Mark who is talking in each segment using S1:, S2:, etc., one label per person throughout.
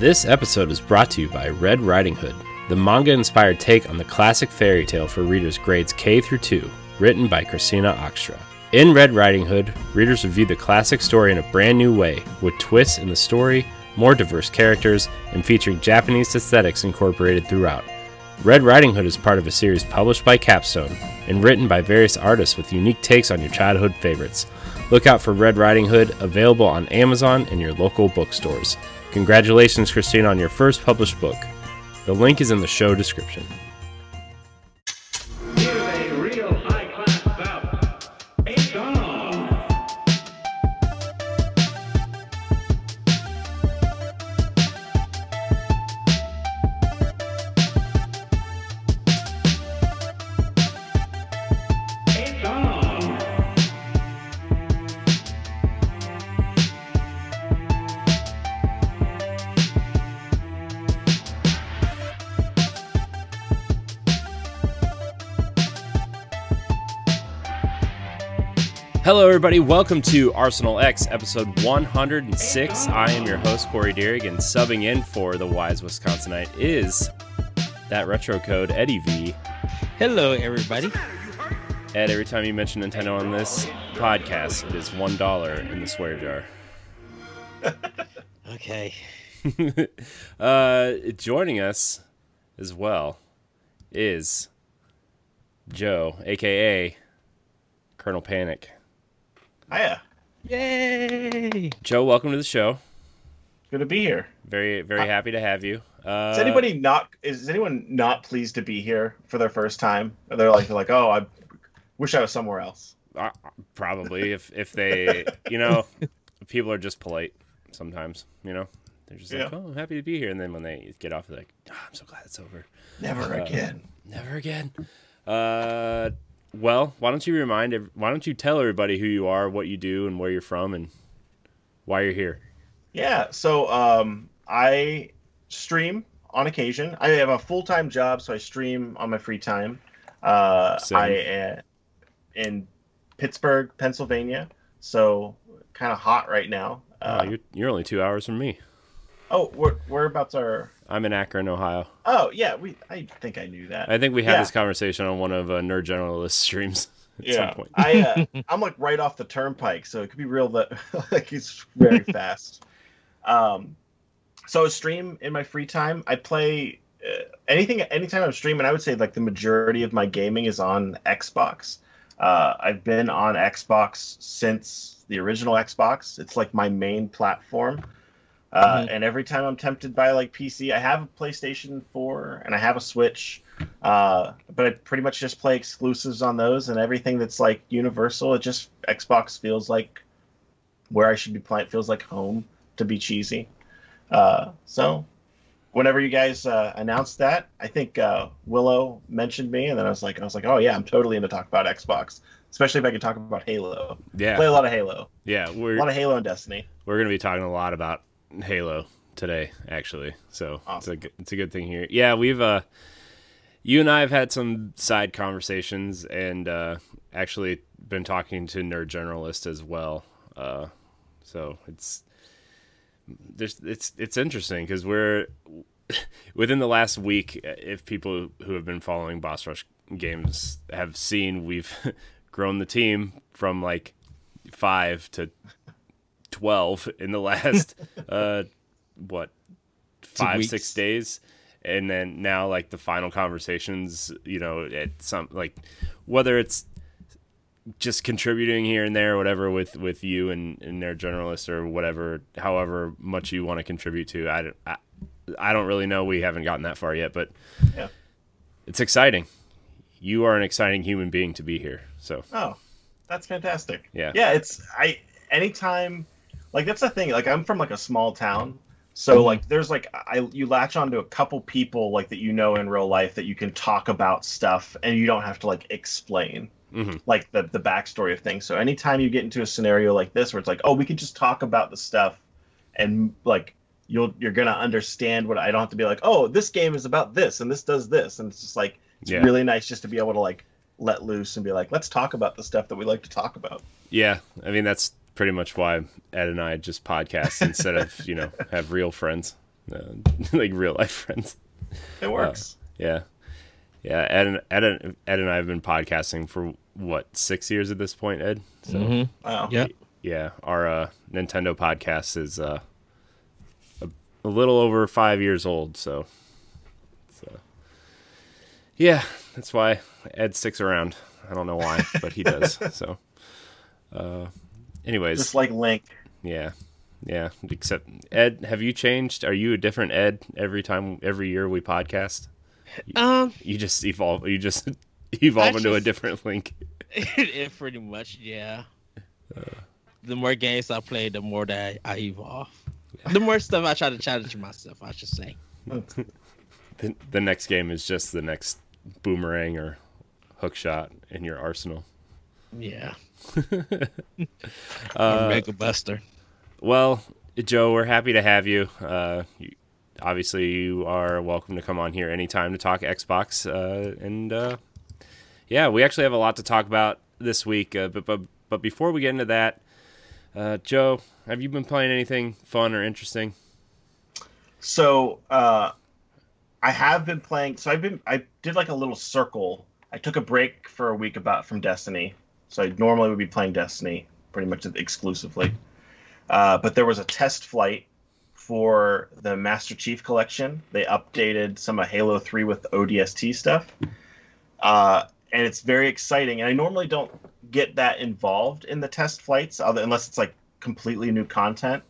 S1: This episode is brought to you by Red Riding Hood, the manga inspired take on the classic fairy tale for readers grades K through 2, written by Christina Oxtra. In Red Riding Hood, readers review the classic story in a brand new way, with twists in the story, more diverse characters, and featuring Japanese aesthetics incorporated throughout. Red Riding Hood is part of a series published by Capstone and written by various artists with unique takes on your childhood favorites. Look out for Red Riding Hood, available on Amazon and your local bookstores. Congratulations, Christine, on your first published book. The link is in the show description. Everybody. Welcome to Arsenal X, episode 106. I am your host, Corey Deering, and subbing in for the Wise Wisconsinite is that retro code, Eddie V.
S2: Hello, everybody.
S1: Ed, every time you mention Nintendo on this podcast, it is $1 in the swear jar.
S2: Okay.
S1: uh, joining us as well is Joe, aka Colonel Panic.
S3: Hiya.
S2: Yay!
S1: Joe, welcome to the show.
S3: Good to be here.
S1: Very, very happy to have you. Uh,
S3: Is anybody not is anyone not pleased to be here for their first time? Or they're like they're like, oh, I wish I was somewhere else.
S1: uh, probably if if they, you know, people are just polite sometimes. You know, they're just like,
S3: Yeah.
S1: "Oh, I'm happy to be here," and then when they get off, they're like, oh, "I'm so glad it's over."
S3: Never
S1: Uh,
S3: again.
S1: Never again. Uh, well, why don't you remind? Why don't you tell everybody who you are, what you do, and where you're from, and why you're here?
S3: Yeah. So um, I stream on occasion. I have a full time job, so I stream on my free time. Uh,
S1: Same.
S3: I am in Pittsburgh, Pennsylvania. So kind of hot right now.
S1: oh,
S3: Uh,
S1: you're you're only two hours from me.
S3: oh, where, whereabouts are?
S1: I'm in Akron, Ohio.
S3: Oh, yeah. We. I think I knew that.
S1: I think we had
S3: Yeah.
S1: this conversation on one of uh, Nerd Generalist streams at
S3: yeah,
S1: some point.
S3: I uh, I'm like right off the turnpike, so it could be real that like it's very fast. Um, so I stream in my free time. I play uh, anything anytime I'm streaming. I would say like the majority of my gaming is on Xbox. Uh, I've been on Xbox since the original Xbox. It's like my main platform. Uh,
S2: Mhm.
S3: And every time I'm tempted by like PC, I have a PlayStation 4 and I have a Switch. Uh, but I pretty much just play exclusives on those and everything that's like universal. It just Xbox feels like where I should be playing. It feels like home to be cheesy. Uh, so whenever you guys uh, announced that, I think uh, Willow mentioned me, and then I was like, I was like, oh yeah, I'm totally into talk about Xbox, especially if I can talk about Halo.
S1: Yeah, play
S3: a lot of Halo,
S1: yeah.
S3: a
S1: We're
S3: lot of Halo and Destiny.
S1: we're gonna be talking a lot about Halo today, actually. So it's a good- it's a good thing here. Yeah, we've uh, you and I have had some side conversations, and uh, actually been talking to Nerd Generalist as well. Uh, so it's there's it's it's interesting because we're within the last week. If people who have been following Boss Rush games have seen, we've grown the team from like five to 12 in the last uh what five six days and then now like the final conversations you know at some like whether it's just contributing here and there whatever with with you and and their generalists or whatever however much you want to contribute to I, don't- I I don't really know we haven't gotten that far yet but
S3: Yeah.
S1: it's exciting you are an exciting human being to be here so
S3: Oh, that's fantastic.
S1: Yeah.
S3: Yeah, it's I anytime like that's the thing. Like I'm from like a small town. So like there's like I you latch onto a couple people like that you know in real life that you can talk about stuff and you don't have to like explain
S1: Mhm.
S3: like the the backstory of things. So anytime you get into a scenario like this where it's like, oh, we can just talk about the stuff and like you'll you're gonna understand what I don't have to be like, oh, this game is about this and this does this and it's just like it's
S1: Yeah.
S3: really nice just to be able to like let loose and be like, let's talk about the stuff that we like to talk about.
S1: Yeah, I mean that's pretty much why Ed and I just podcast instead of you know have real friends. uh, like real life friends.
S3: It works.
S1: Yeah, yeah. Ed and Ed, and- Ed and I have been podcasting for what six years at this point, Ed. So
S2: hmm
S3: wow.
S2: Yeah.
S1: yeah, our uh, Nintendo podcast is uh, a, a little over five years old. So, so yeah, that's why Ed sticks around. I don't know why, but he does. So, uh, anyways,
S3: Just like Link.
S1: yeah, yeah. Except Ed, have you changed? Are you a different Ed every time, every year we podcast?
S2: Um,
S1: You just evolve. You just evolve
S2: I
S1: into a different Link.
S2: it pretty much, yeah. The more games I play, the more that I, I evolve. The more stuff I try to challenge myself, I should say.
S1: The, the next game is just the next boomerang or hook shot in your arsenal.
S2: Yeah.
S1: Uh,
S2: Mega Buster.
S1: Well, Joe, we're happy to have you. Uh, you obviously, you are welcome to come on here anytime to talk Xbox. Uh, and uh, yeah, we actually have a lot to talk about this week. Uh, but, but but before we get into that, uh, Joe, have you been playing anything fun or interesting?
S3: So uh, I have been playing. So I've been. I did like a little circle. I took a break for a week about from Destiny. So I normally would be playing Destiny pretty much exclusively. Uh, but there was a test flight for the Master Chief Collection. They updated some of Halo Three with ODST stuff, uh, and it's very exciting. And I normally don't get that involved in the test flights, other unless it's like completely new content.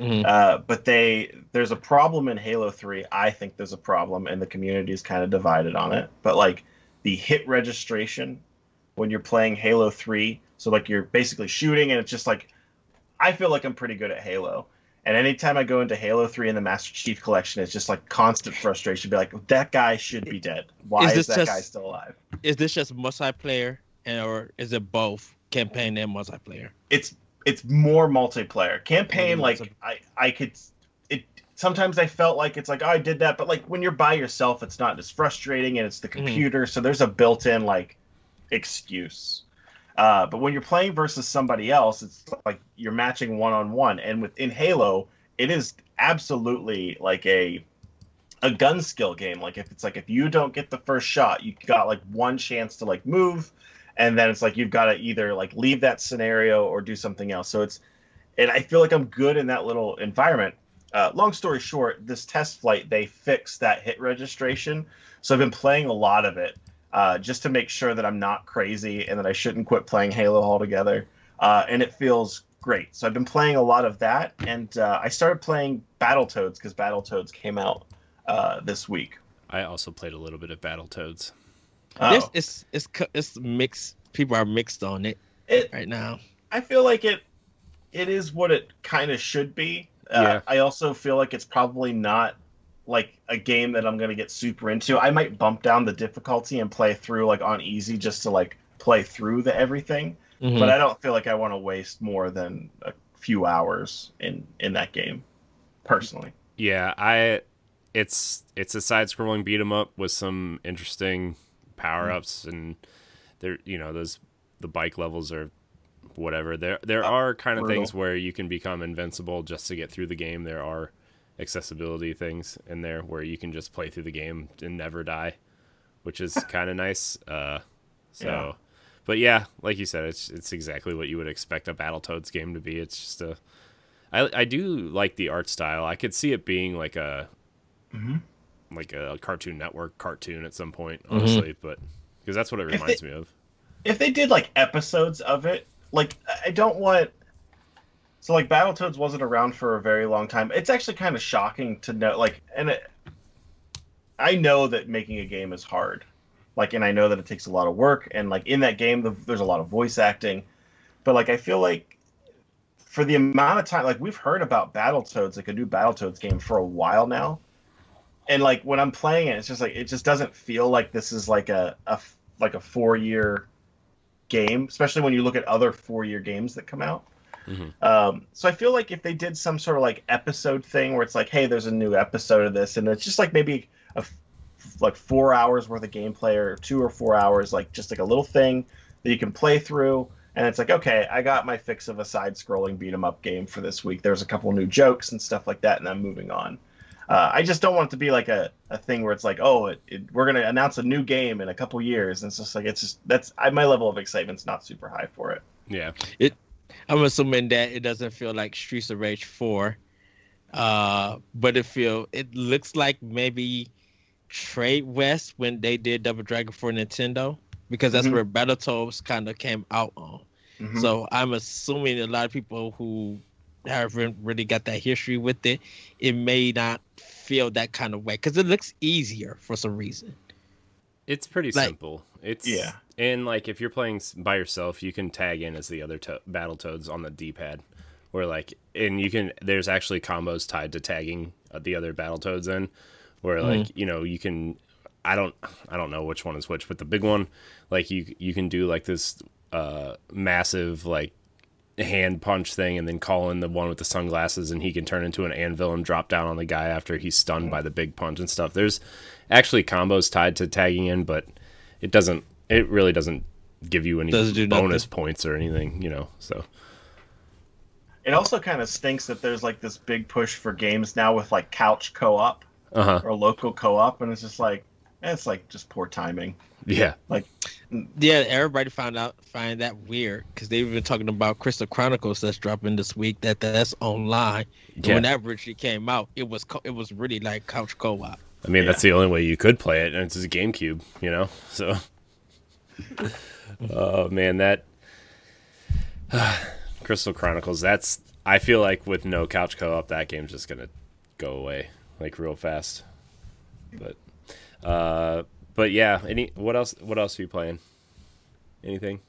S2: Mhm.
S3: Uh, but they there's a problem in Halo 3. I think there's a problem, and the community is kind of divided on it. But like the hit registration when you're playing Halo 3, so like you're basically shooting, and it's just like I feel like I'm pretty good at Halo. And anytime I go into Halo 3 in the Master Chief Collection, it's just like constant frustration. Be like, that guy should be dead. Why
S2: Is
S3: is, that
S2: just-
S3: guy still alive?
S2: Is this just multiplayer, and, or is it both campaign and multiplayer?
S3: it's it's more multiplayer campaign like i i could it sometimes i felt like it's like oh, i did that but like when you're by yourself it's not as frustrating and it's the mm-hmm. computer so there's a built-in like excuse. Uh, but when you're playing versus somebody else it's like you're matching one-on-one. And within halo it is absolutely like a a gun skill game. Like if it's like if you don't get the first shot you got like one chance to like move. And then it's like you've got to either like leave that scenario or do something else. So it's and i feel like i'm good in that little environment. Uh, long story short this test flight they fixed that hit registration. So i've been playing a lot of it uh, just to make sure that i'm not crazy and that i shouldn't quit playing halo altogether uh, and it feels great so i've been playing a lot of that and uh, i started playing battletoads because battletoads came out uh, this week
S1: I also played a little bit of Battletoads.
S3: Oh.
S2: This it's it's it's mixed. People are mixed on it
S3: it,
S2: right now.
S3: I feel like it it is what it kind of should be. Uh,
S1: Yeah.
S3: I also feel like it's probably not like a game that I'm going to get super into. I might bump down the difficulty and play through like on easy just to like play through the everything,
S2: Mhm.
S3: but I don't feel like I want to waste more than a few hours in in that game personally.
S1: Yeah, I it's it's a side scrolling beat 'em up with some interesting power ups and there you know, those the bike levels are whatever. There there
S3: Oh,
S1: are kind of
S3: brutal.
S1: things where you can become invincible just to get through the game. There are accessibility things in there where you can just play through the game and never die, which is kind of nice. Uh so
S3: Yeah.
S1: but yeah, like you said, it's it's exactly what you would expect a Battletoads game to be. It's just a I I do like the art style. I could see it being like a
S3: Mhm.
S1: like a Cartoon Network cartoon at some point,
S2: Mhm.
S1: honestly, but because that's what it
S3: If
S1: reminds me of.
S3: if they did like episodes of it, like I don't want. So like Battletoads wasn't around for a very long time. It's actually kind of shocking to know, like, and it, I know that making a game is hard, like, and I know that it takes a lot of work, and like in that game, the, there's a lot of voice acting, but like I feel like for the amount of time, like we've heard about Battletoads, like a new Battletoads game for a while now, and like when I'm playing it, it's just like it just doesn't feel like this is like a, a like a four year game, especially when you look at other four year games that come out.
S1: Mhm.
S3: Um, so I feel like if they did some sort of like episode thing where it's like, hey, there's a new episode of this, and it's just like maybe a f- like four hours worth of gameplay or two or four hours, like just like a little thing that you can play through. And it's like, okay, I got my fix of a side scrolling beat 'em up game for this week. There's a couple new jokes and stuff like that, and I'm moving on. Uh, I just don't want it to be like a, a thing where it's like, oh, it, it, we're gonna announce a new game in a couple years, and it's just like it's just that's I, my level of excitement's not super high for it.
S1: Yeah.
S2: I'm assuming that it doesn't feel like Streets of Rage 4. Uh, but it feel it looks like maybe Tradewest when they did Double Dragon for Nintendo because that's
S3: Mhm.
S2: where Battletoads kind of came out on.
S3: Mhm.
S2: So I'm assuming a lot of people who haven't really got that history with it, it may not feel that kind of way because it looks easier for some reason.
S1: It's pretty
S2: Like-
S1: simple. It's
S3: Yeah.
S1: And like if you're playing by yourself, you can tag in as the other to- battle toads on the D-pad, where like and you can. There's actually combos tied to tagging uh, the other battle toads in, where like you know you can. I don't I don't know which one is which, but the big one, like you you can do like this uh massive like hand punch thing and then call in the one with the sunglasses and he can turn into an anvil and drop down on the guy after he's stunned by the big punch and stuff. There's actually combos tied to tagging in, but it doesn't it really doesn't give you any
S2: Doesn't do
S1: bonus
S2: nothing.
S1: points or anything, you know. So
S3: It also kind of stinks that there's like this big push for games now with like couch co-op
S1: uh-huh.
S3: or local co-op, and it's just like eh, it's like just poor timing.
S1: Yeah.
S2: Like yeah, everybody found out find that weird because they've been talking about Crystal Chronicles that's dropping this week that that's online. And
S1: Yeah.
S2: When that originally came out, it was co- it was really like couch co-op.
S1: I mean, that's the only way you could play it, and it's a GameCube, you know. So, oh man, that Crystal Chronicles. That's I feel like with no couch co-op, that game's just gonna go away like real fast. But, uh, but yeah. Any what else? What else are you playing? Anything?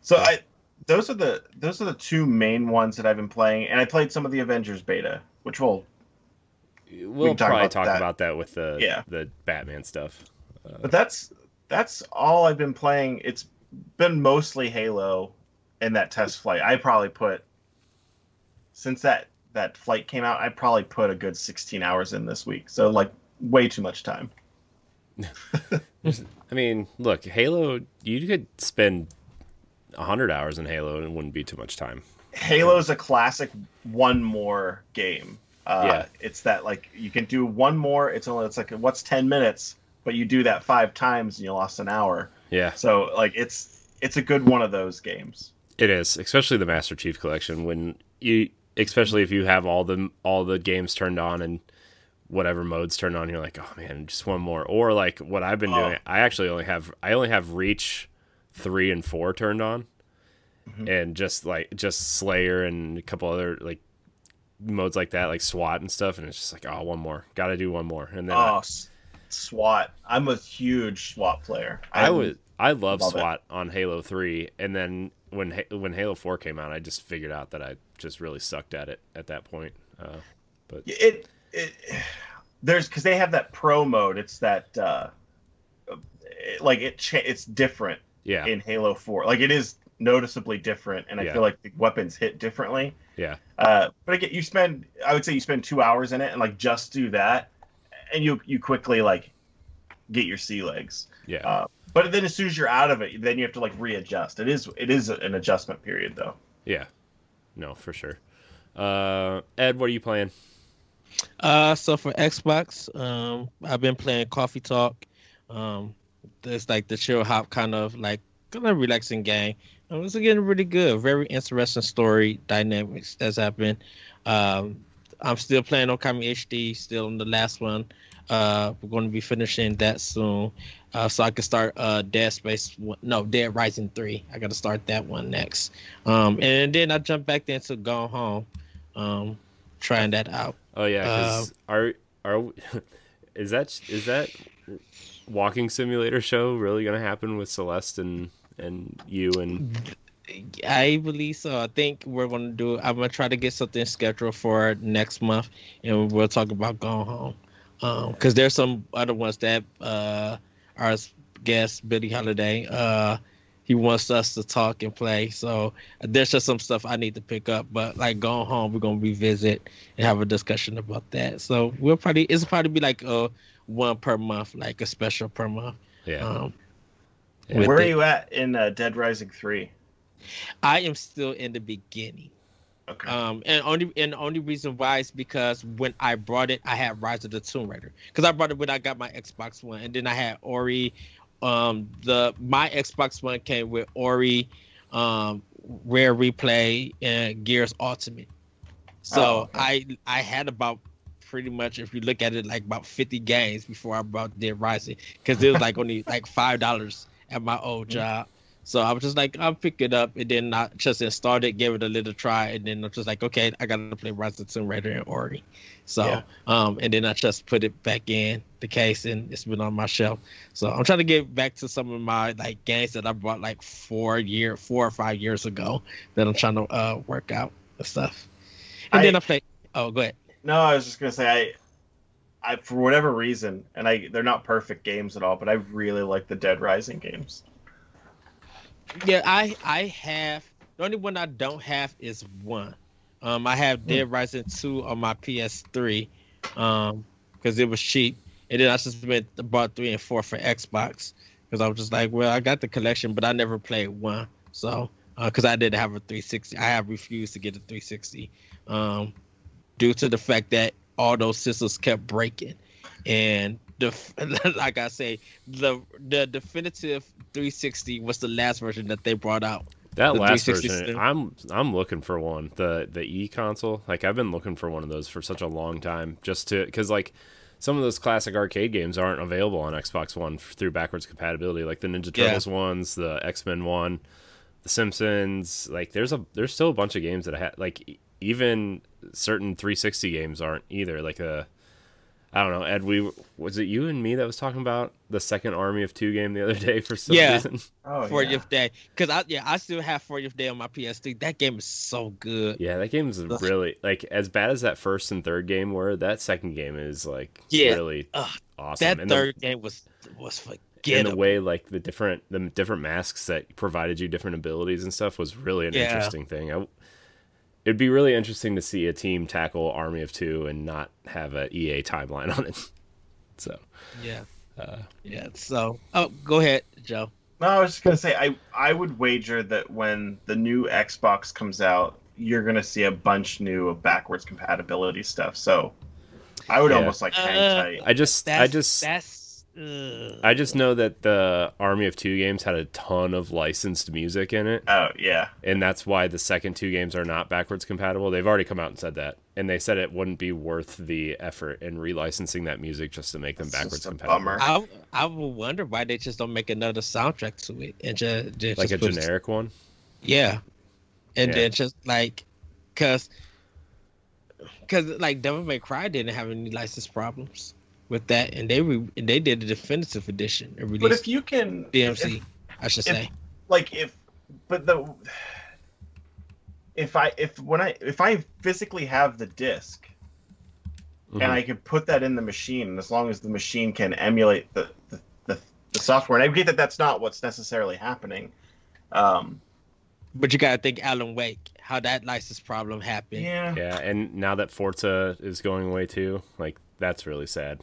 S3: So I those are the those are the two main ones that I've been playing, and I played some of the Avengers beta, which will
S1: We'll
S3: talk
S1: probably
S3: about
S1: talk
S3: that.
S1: about that with the
S3: Yeah.
S1: the Batman stuff.
S3: But that's that's all I've been playing. It's been mostly Halo in that test flight. I probably put since that that flight came out, I probably put a good 16 hours in this week. So like way too much time.
S1: I mean, look, Halo. You could spend hundred hours in Halo, and it wouldn't be too much time.
S3: Halo's a classic one more game. Uh,
S1: Yeah.
S3: It's that like you can do one more. It's only it's like what's 10 minutes, but you do that five times and you lost an hour.
S1: Yeah,
S3: So like it's it's a good one of those games.
S1: it is, especially the Master Chief Collection. When you, especially if you have all the all the games turned on and whatever modes turned on, you're like, oh man, just one more. Or like what I've been
S3: Oh.
S1: doing, I actually only have I only have Reach three and four turned on, mm-hmm. and just like just Slayer and a couple other like modes like that, like SWAT and stuff, and it's just like, oh, one more, got to do one more, and then
S3: Oh, S- SWAT. I'm a huge SWAT player.
S1: I would. I love,
S3: love it.
S1: SWAT on Halo Three, and then when when Halo Four came out, I just figured out that I just really sucked at it at that point. Uh,
S3: it it there's because they have that pro mode. It's that uh, it- like it cha- it's different
S1: yeah,
S3: in Halo Four. Like it is noticeably different, and I
S1: Yeah.
S3: feel like the weapons hit differently.
S1: yeah,
S3: Uh, but again, you spend I would say you spend two hours in it, and like just do that, and you you quickly like get your sea legs.
S1: yeah.
S3: Uh, but then as soon as you're out of it, then you have to like readjust. It is it is an adjustment period though.
S1: yeah. No, for sure. Uh, Ed, what are you playing?
S2: Uh, so for Xbox, um, I've been playing Coffee Talk. Um, it's like the chill hop kind of like kind of relaxing game. Um, it's getting really good. Very interesting story dynamics that's happened. Um, I'm still playing Okami HD, still on the last one. Uh, we're going to be finishing that soon, uh, so I can start uh Dead Space. one- No, Dead Rising three. I got to start that one next. Um, and then I jump back into Gone Home. Um, trying that out.
S1: Oh yeah, 'cause are are is that is that walking simulator show really gonna happen with Celeste and and you and
S2: I believe so. I think we're gonna do. I'm gonna try to get something scheduled for next month, and we'll talk about going home. Um, because there's some other ones that uh our guest Billy Holiday uh he wants us to talk and play. So there's just some stuff I need to pick up. But like going home, we're gonna revisit and have a discussion about that. So we'll probably it's probably be like a one per month, like a special per month.
S1: yeah.
S2: Um,
S1: Yeah.
S3: Where are you at in uh, Dead Rising Three?
S2: I am still in the beginning.
S3: Okay.
S2: Um, and only and the only reason why is because when I brought it, I had Rise of the Tomb Raider. Because I brought it when I got my Xbox One, and then I had Ori. Um, the my Xbox One came with Ori, um, Rare Replay, and Gears Ultimate. So
S3: Oh, okay.
S2: I I had about pretty much if you look at it like about 50 games before I brought Dead Rising because it was like only like five dollars at my old job. So I was just like, I'll pick it up, and then I just installed it, gave it a little try, and then I'm just like, okay, I gotta play Rise of Tomb Raider and Ori. So,
S3: Yeah.
S2: um, and then I just put it back in the case, and it's been on my shelf. So I'm trying to get back to some of my like games that I bought like four year, four or five years ago that I'm trying to uh work out and stuff. And
S3: I-
S2: then I play. Oh, go ahead.
S3: No, I was just gonna say I, I for whatever reason, and I they're not perfect games at all, but I really like the Dead Rising games.
S2: Yeah, I I have the only one I don't have is one. Um, I have Dead Rising two on my PS3, um, because it was cheap, and then I just went bought three and four for Xbox because I was just like, well, I got the collection, but I never played one, so because I didn't have a 360, I have refused to get a 360, um, due to the fact that all those systems kept breaking, and the like I say, the the definitive 360 was the last version that they brought out.
S1: That
S2: The
S1: last version. I'm I'm looking for one. The the E console, like I've been looking for one of those for such a long time, just to because like some of those classic arcade games aren't available on Xbox One f- through backwards compatibility, like the Ninja
S2: Yeah.
S1: Turtles ones, the X Men one, the Simpsons. Like there's a there's still a bunch of games that I had like even certain 360 games aren't either. Like uh I don't know, Ed. We was it you and me that was talking about the second Army of Two game the other day for some
S2: Yeah.
S1: reason.
S3: Oh
S2: 40th
S3: yeah.
S2: day, because I yeah I still have 40th day on my PS3. That game is so good.
S1: Yeah, that game's
S2: Ugh.
S1: really like as bad as that first and third game were. That second game is like
S2: Yeah.
S1: really
S2: Ugh,
S1: awesome.
S2: that
S1: and
S2: third game was was
S1: the, in
S2: forgettable.
S1: the way like the different the different masks that provided you different abilities and stuff was really an
S2: Yeah.
S1: interesting thing. I, it'd be really interesting to see a team tackle Army of Two and not have a EA timeline on it. So
S2: Yeah.
S1: Uh,
S2: yeah. So, oh, go ahead, Joe.
S3: No, I was just gonna say I I would wager that when the new Xbox comes out, you're gonna see a bunch new of backwards compatibility stuff. So I would
S1: Yeah.
S3: almost like hang
S2: Uh,
S3: tight.
S1: I just
S2: That's
S1: I just
S2: that's.
S1: I just know that the Army of Two games had a ton of licensed music in it.
S3: Oh yeah.
S1: and that's why the second two games are not backwards compatible. They've already come out and said that, and they said it wouldn't be worth the effort in relicensing that music just to make them
S3: That's
S1: backwards compatible.
S3: bummer.
S2: I I would wonder why they just don't make another soundtrack to it and just, just
S1: Like a
S2: put-
S1: generic one.
S2: Yeah, and
S1: Yeah.
S2: then just like, cause, cause like Devil May Cry didn't have any license problems with that, and they re- they did a definitive edition and
S3: But if you can
S2: DMC,
S3: if-
S2: I should
S3: if-
S2: say.
S3: like if but the if I if when I if I physically have the disk
S1: Mhm.
S3: and I can put that in the machine, as long as the machine can emulate the the, the, the software, and I get that that's not what's necessarily happening. Um,
S2: But you gotta think Alan Wake, how that license problem happened.
S3: yeah,
S1: yeah, and now that Forza is going away too, like that's really sad.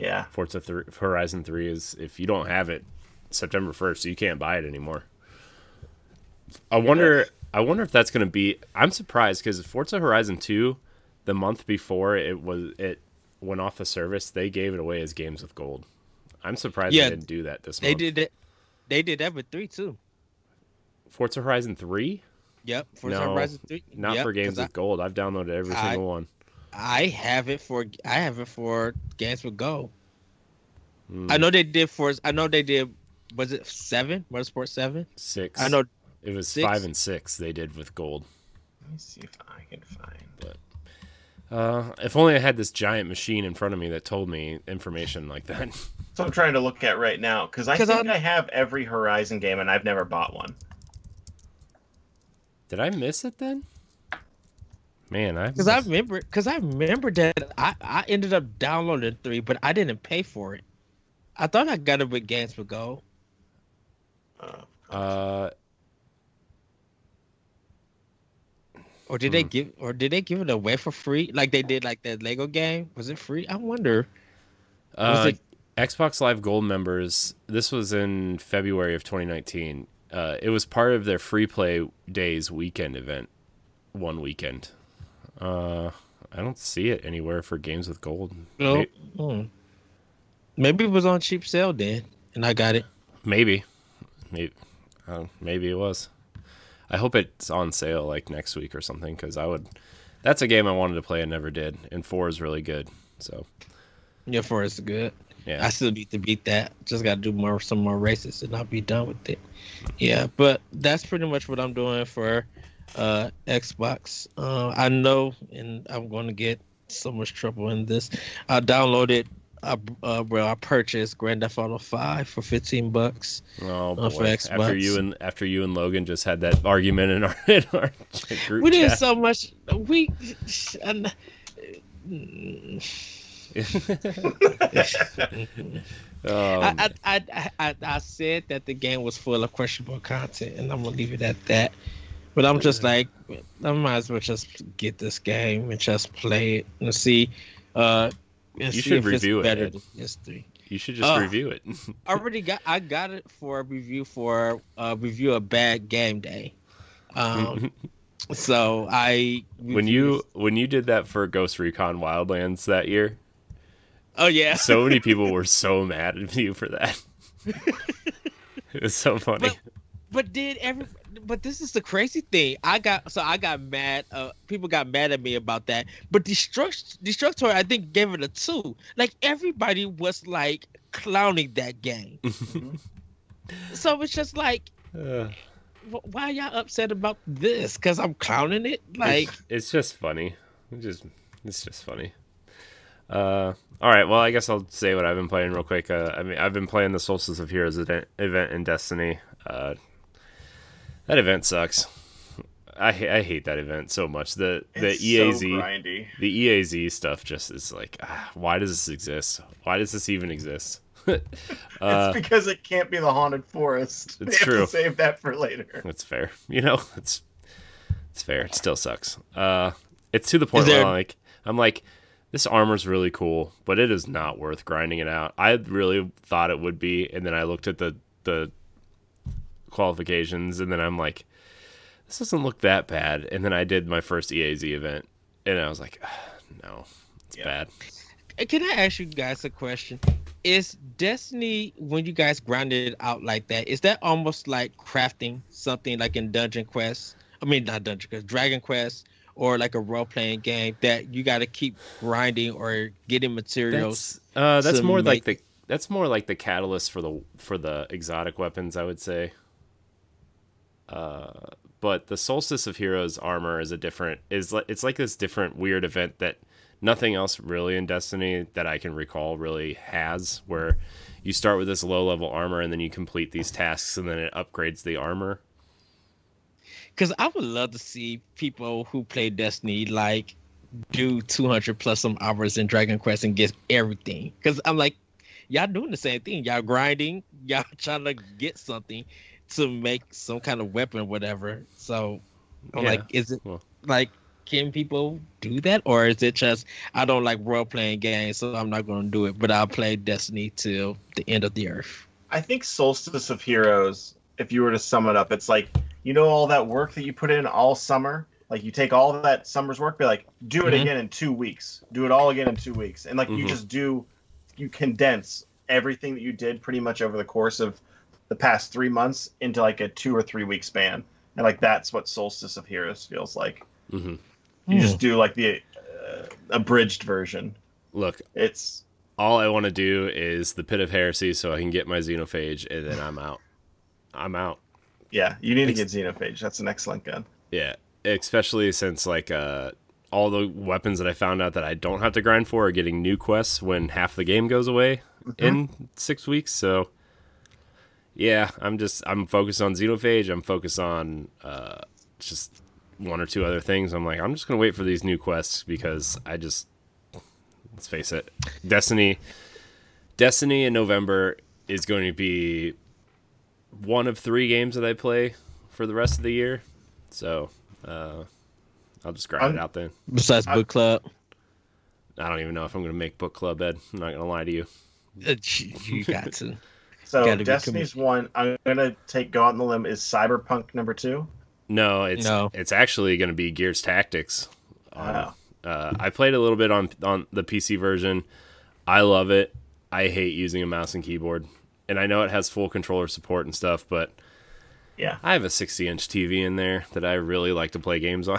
S3: Yeah.
S1: Forza th- Horizon Three is if you don't have it September first, you can't buy it anymore. I wonder. I wonder if that's going to be. I'm surprised because Forza Horizon Two, the month before it was it went off the service, they gave it away as games with gold. I'm surprised
S2: Yeah,
S1: they didn't do that this
S2: They
S1: month.
S2: They did it. They did that with three too.
S1: Forza Horizon Three,
S2: Yep, Forza
S1: No,
S2: Horizon three.
S1: not
S2: Yep,
S1: for games
S2: 'cause I-
S1: with gold. I've downloaded every
S2: I-
S1: single one.
S2: I have it for I have it for games with Go.
S1: Mm,
S2: I know they did for I know they did was it seven? Motorsport seven?
S1: six.
S2: I know
S1: it was
S2: six.
S1: five and six. They did with gold.
S3: Let me see if I can find.
S1: Uh, if only I had this giant machine in front of me that told me information like that.
S3: So I'm trying to look at right now because I
S2: 'Cause
S3: think
S2: I'm-
S3: I have every Horizon game, and I've never bought one.
S1: Did I miss it then? Man, I
S2: because I remember because I remember that I, I ended up downloading three, but I didn't pay for it. I thought I got it with Games Go.
S3: Uh,
S2: Or did they
S1: Hmm.
S2: give or did they give it away for free? Like they did like that Lego game? Was it free? I wonder.
S1: Uh
S2: it-
S1: Xbox Live Gold members. This was in February of 2019. Uh, it was part of their free play days weekend event one weekend. Uh, I don't see it anywhere for games with gold.
S2: No.
S1: May-
S2: Hmm. Maybe it was on cheap sale then, and I got it.
S1: Maybe, maybe, uh, maybe it was. I hope it's on sale like next week or something because I would. That's a game I wanted to play and never did, and four is really good. So
S2: Yeah, four is good.
S1: yeah,
S2: I still need to beat that. Just got to do more some more races and I'll be done with it. Yeah, but that's pretty much what I'm doing for uh Xbox. Uh, I know, and I'm going to get so much trouble in this. I downloaded. I, uh, well, I purchased Grand Theft Auto 5 for 15 bucks.
S1: oh
S2: uh, for
S1: boy. After you and after you and Logan just had that argument in our in our group
S2: we did
S1: chat.
S2: so much. We. And, I, I, I, I, I said that the game was full of questionable content, and I'm gonna leave it at that. But I'm just like, I might as well just get this game and just play it and see. Uh, and
S1: You
S2: see
S1: should review it,
S2: better
S1: Ed.
S2: than history.
S1: you should just
S2: uh,
S1: review it.
S2: I already got, I got it for a review for uh review of Bad Game Day. Um, so I
S1: when you when you did that for Ghost Recon Wildlands that year,
S2: oh yeah,
S1: so many people were so mad at you for that. it was so funny.
S2: But- But did every? But this is the crazy thing. I got so I got mad. Uh, people got mad at me about that. But Destruct Destructor, I think, gave it a two. Like everybody was like clowning that game. so it's just like,
S1: Uh,
S2: wh- why y'all upset about this? Because I'm clowning it. Like,
S1: it's, it's just funny. It just it's just funny. Uh, all right. Well, I guess I'll say what I've been playing real quick. Uh, I mean, I've been playing the Solstice of Heroes event, event in Destiny. Uh, that event sucks. I I hate that event so much. The the
S3: It's
S1: EAZ
S3: so
S1: the EAZ stuff just is like, ah, why does this exist? Why does this even exist? uh,
S3: it's because it can't be the haunted forest.
S1: It's
S3: they have
S1: true.
S3: To save that for later.
S1: That's fair. You know, it's it's fair. It still sucks. Uh, it's to the point
S2: there-
S1: where like I'm like, this armor's really cool, but it is not worth grinding it out. I really thought it would be, and then I looked at the the qualifications, and then I'm like, this doesn't look that bad. And then I did my first EAZ event, and I was like, ah, no, it's
S3: Yeah.
S1: bad.
S2: Can I ask you guys a question? Is Destiny when you guys grind it out like that? Is that almost like crafting something like in Dungeon Quest? I mean, not Dungeon Quest, Dragon Quest, or like a role playing game that you got to keep grinding or getting materials.
S1: That's uh, that's more like the that's more like the catalyst for the for the exotic weapons, I would say. But the Solstice of Heroes armor is a different is like it's like this different weird event that nothing else really in Destiny that I can recall really has, where you start with this low level armor and then you complete these tasks and then it upgrades the armor.
S2: Because I would love to see people who play Destiny like do 200 plus some hours in Dragon Quest and get everything. Because I'm like, y'all doing the same thing. Y'all grinding, y'all trying to get something to make some kind of weapon, or whatever. So
S1: Yeah,
S2: like, is it
S1: well.
S2: like, can people do that? Or is it just, I don't like role playing games, so I'm not going to do it, but I'll play Destiny till the end of the earth?
S3: I think Solstice of Heroes, if you were to sum it up, it's like you know all that work that you put in all summer. Like you take all that summer's work, be like, do it
S2: Mhm.
S3: again in two weeks. Do it all again in two weeks, and like you
S1: Mhm.
S3: just do, you condense everything that you did pretty much over the course of the past three months into like a two or three week span, and like that's what Solstice of Heroes feels like.
S1: hmm
S3: You
S2: Hmm.
S3: just do like the uh, abridged version.
S1: Look,
S3: It's
S1: all I want to do is the Pit of Heresy so I can get my Xenophage and then I'm out. I'm out.
S3: yeah, you need to get Xenophage. That's an excellent gun.
S1: Yeah, especially since like uh all the weapons that I found out that I don't have to grind for are getting new quests when half the game goes away in 6 weeks. So yeah, I'm just I'm focused on Xenophage. I'm focused on uh just one or two other things. I'm like I'm just going to wait for these new quests because I just let's face it. Destiny Destiny in November is going to be one of 3 games that I play for the rest of the year. So, uh, I'll just grind
S3: I'm-
S1: it out then.
S2: Besides book club,
S1: I don't even know if I'm going to make book club, Ed. I'm not going to lie to you.
S2: you, you got to.
S3: So
S2: Gotta
S3: Destiny's one, I'm gonna take go out on the limb is Cyberpunk number two.
S1: No, it's
S2: No.
S1: it's actually going to be Gears Tactics.
S3: Wow.
S1: Uh, I played a little bit on on the PC version. I love it. I hate using a mouse and keyboard, and I know it has full controller support and stuff, but
S3: Yeah.
S1: I have a 60 inch TV in there that I really like to play games on,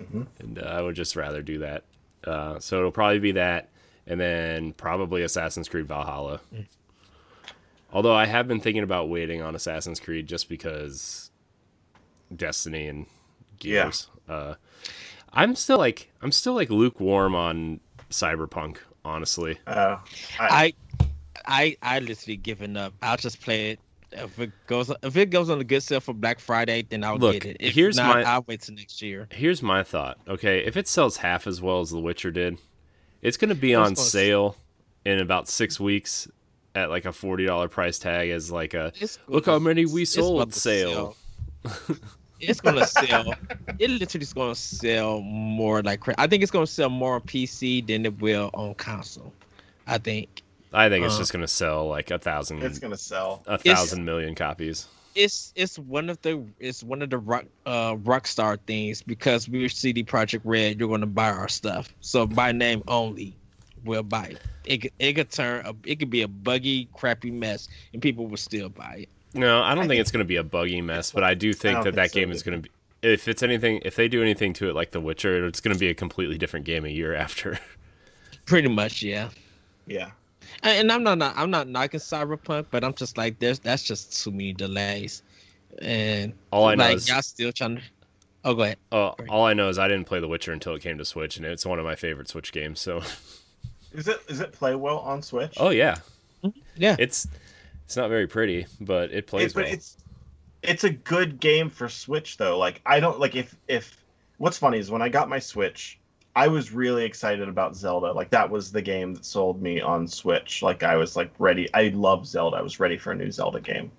S3: Mm-hmm.
S1: and uh, I would just rather do that. Uh, so it'll probably be that, and then probably Assassin's Creed Valhalla.
S3: Mm.
S1: Although I have been thinking about waiting on Assassin's Creed just because Destiny and
S3: Yeah.
S1: Gears. Uh, I'm still like I'm still like lukewarm on Cyberpunk, honestly.
S3: Uh,
S2: I, I, I literally given up. I'll just play it. If it goes, if it goes on a good sale for Black Friday, then I'll
S1: Look,
S2: get it. If
S1: here's
S2: not,
S1: my-
S2: I'll wait till next year.
S1: Here's my thought. Okay, if it sells half as well as The Witcher did, it's going to be
S2: It's
S1: on
S2: gonna
S1: sale in about six weeks at like a forty dollar price tag as like a
S2: It's
S1: look how many we sold
S2: about
S1: sale.
S2: it's gonna sell. It literally is gonna sell more like I think it's gonna sell more on PC than it will on console. I think
S1: I think it's
S2: Uh,
S1: just going to sell like a thousand,
S3: it's gonna sell.
S1: a thousand million copies.
S2: it's it's one of the it's one of the rock uh rockstar things because we're CD Projekt Red. You're gonna buy our stuff, so by name only, we'll buy it. It could, it could turn a, it could be a buggy, crappy mess, and people will still buy it.
S1: No, I don't
S3: I
S1: think
S3: think-
S1: it's going to be a buggy mess, but I do think
S3: don't
S1: that
S3: think
S1: that
S3: so
S1: game is going to be. If it's anything, if they do anything to it like The Witcher, it's going to be a completely different game a year after.
S2: Pretty much, yeah.
S3: Yeah.
S2: And and I'm not I'm not knocking Cyberpunk, but I'm just like there's that's just too many delays, and
S1: All I know
S2: like
S1: is
S2: y'all still trying to. Oh, go ahead.
S1: Uh, all I know is I didn't play The Witcher until it came to Switch, and it's one of my favorite Switch games. So,
S3: Is it is it play well on Switch?
S1: oh yeah, mm-hmm.
S2: Yeah,
S1: it's it's not very pretty, but it plays
S3: It- but
S1: well.
S3: it's it's a good game for Switch though. Like I don't like if if what's funny is when I got my Switch, I was really excited about Zelda. Like that was the game that sold me on Switch. Like I was like ready. I love Zelda. I was ready for a new Zelda game.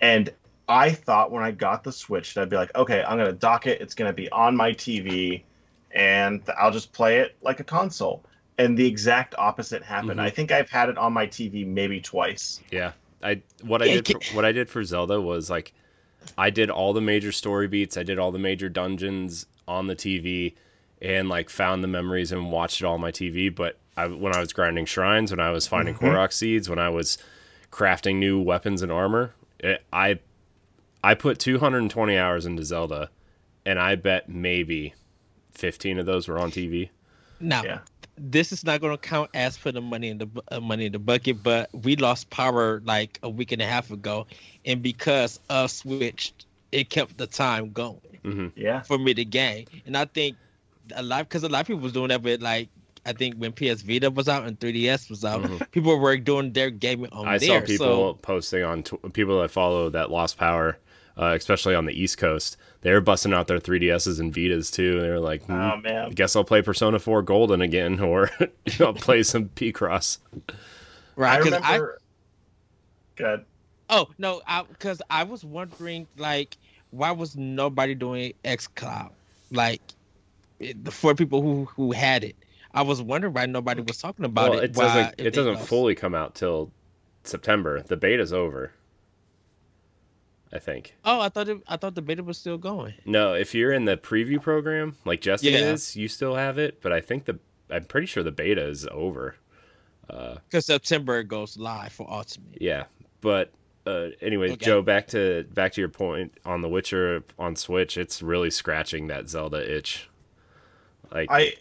S3: And I thought when I got the Switch that I'd be like, okay, I'm gonna dock it. It's gonna be on my TV, and I'll just play it like a console. And the exact opposite happened.
S1: Mhm.
S3: I think I've had it on my TV maybe twice.
S1: yeah, I what I did for, what I did for Zelda was like I did all the major story beats, I did all the major dungeons on the TV, and like found the memories and watched it all on my TV. But I, when I was grinding shrines, when I was finding
S3: Mhm.
S1: Korok seeds, when I was crafting new weapons and armor, it, I I put 220 hours into Zelda, and I bet maybe 15 of those were on TV.
S2: No.
S3: Yeah.
S2: This is not going to count as for the money in the uh, money in the bucket, but we lost power like a week and a half ago, and because of switched, it kept the time going
S1: hmm
S3: Yeah.
S2: for me to game. And I think a lot because a lot of people was doing that with like. I think when PS Vita was out and 3DS was out,
S1: Mhm.
S2: people were doing their gaming on
S1: I
S2: there.
S1: I saw people
S2: So
S1: posting on tw- people that follow that lost power, uh, especially on the East Coast. They were busting out their 3DSs and Vitas too. and They were like, hmm,
S3: Oh
S1: I
S3: man.
S1: guess I'll play Persona 4 Golden again, or I'll play some Picross.
S2: right,
S3: I, remember. Good.
S2: Oh no, because I, was wondering like why was nobody doing xCloud like it, for people who who had it. I was wondering why nobody was talking about
S1: Well,
S2: it.
S1: it doesn't
S2: if
S1: it doesn't
S2: lost.
S1: fully come out till September. The beta's over. I think.
S2: Oh, I thought it, I thought the beta was still going.
S1: No, if you're in the preview program, like Jesse
S2: Yeah.
S1: is, you still have it. But I think the I'm pretty sure the beta is over. Uh,
S2: Because September goes live for Ultimate.
S1: Yeah, but uh, anyway,
S2: Okay.
S1: Joe, back to back to your point on The Witcher on Switch. It's really scratching that Zelda itch. Like,
S3: I.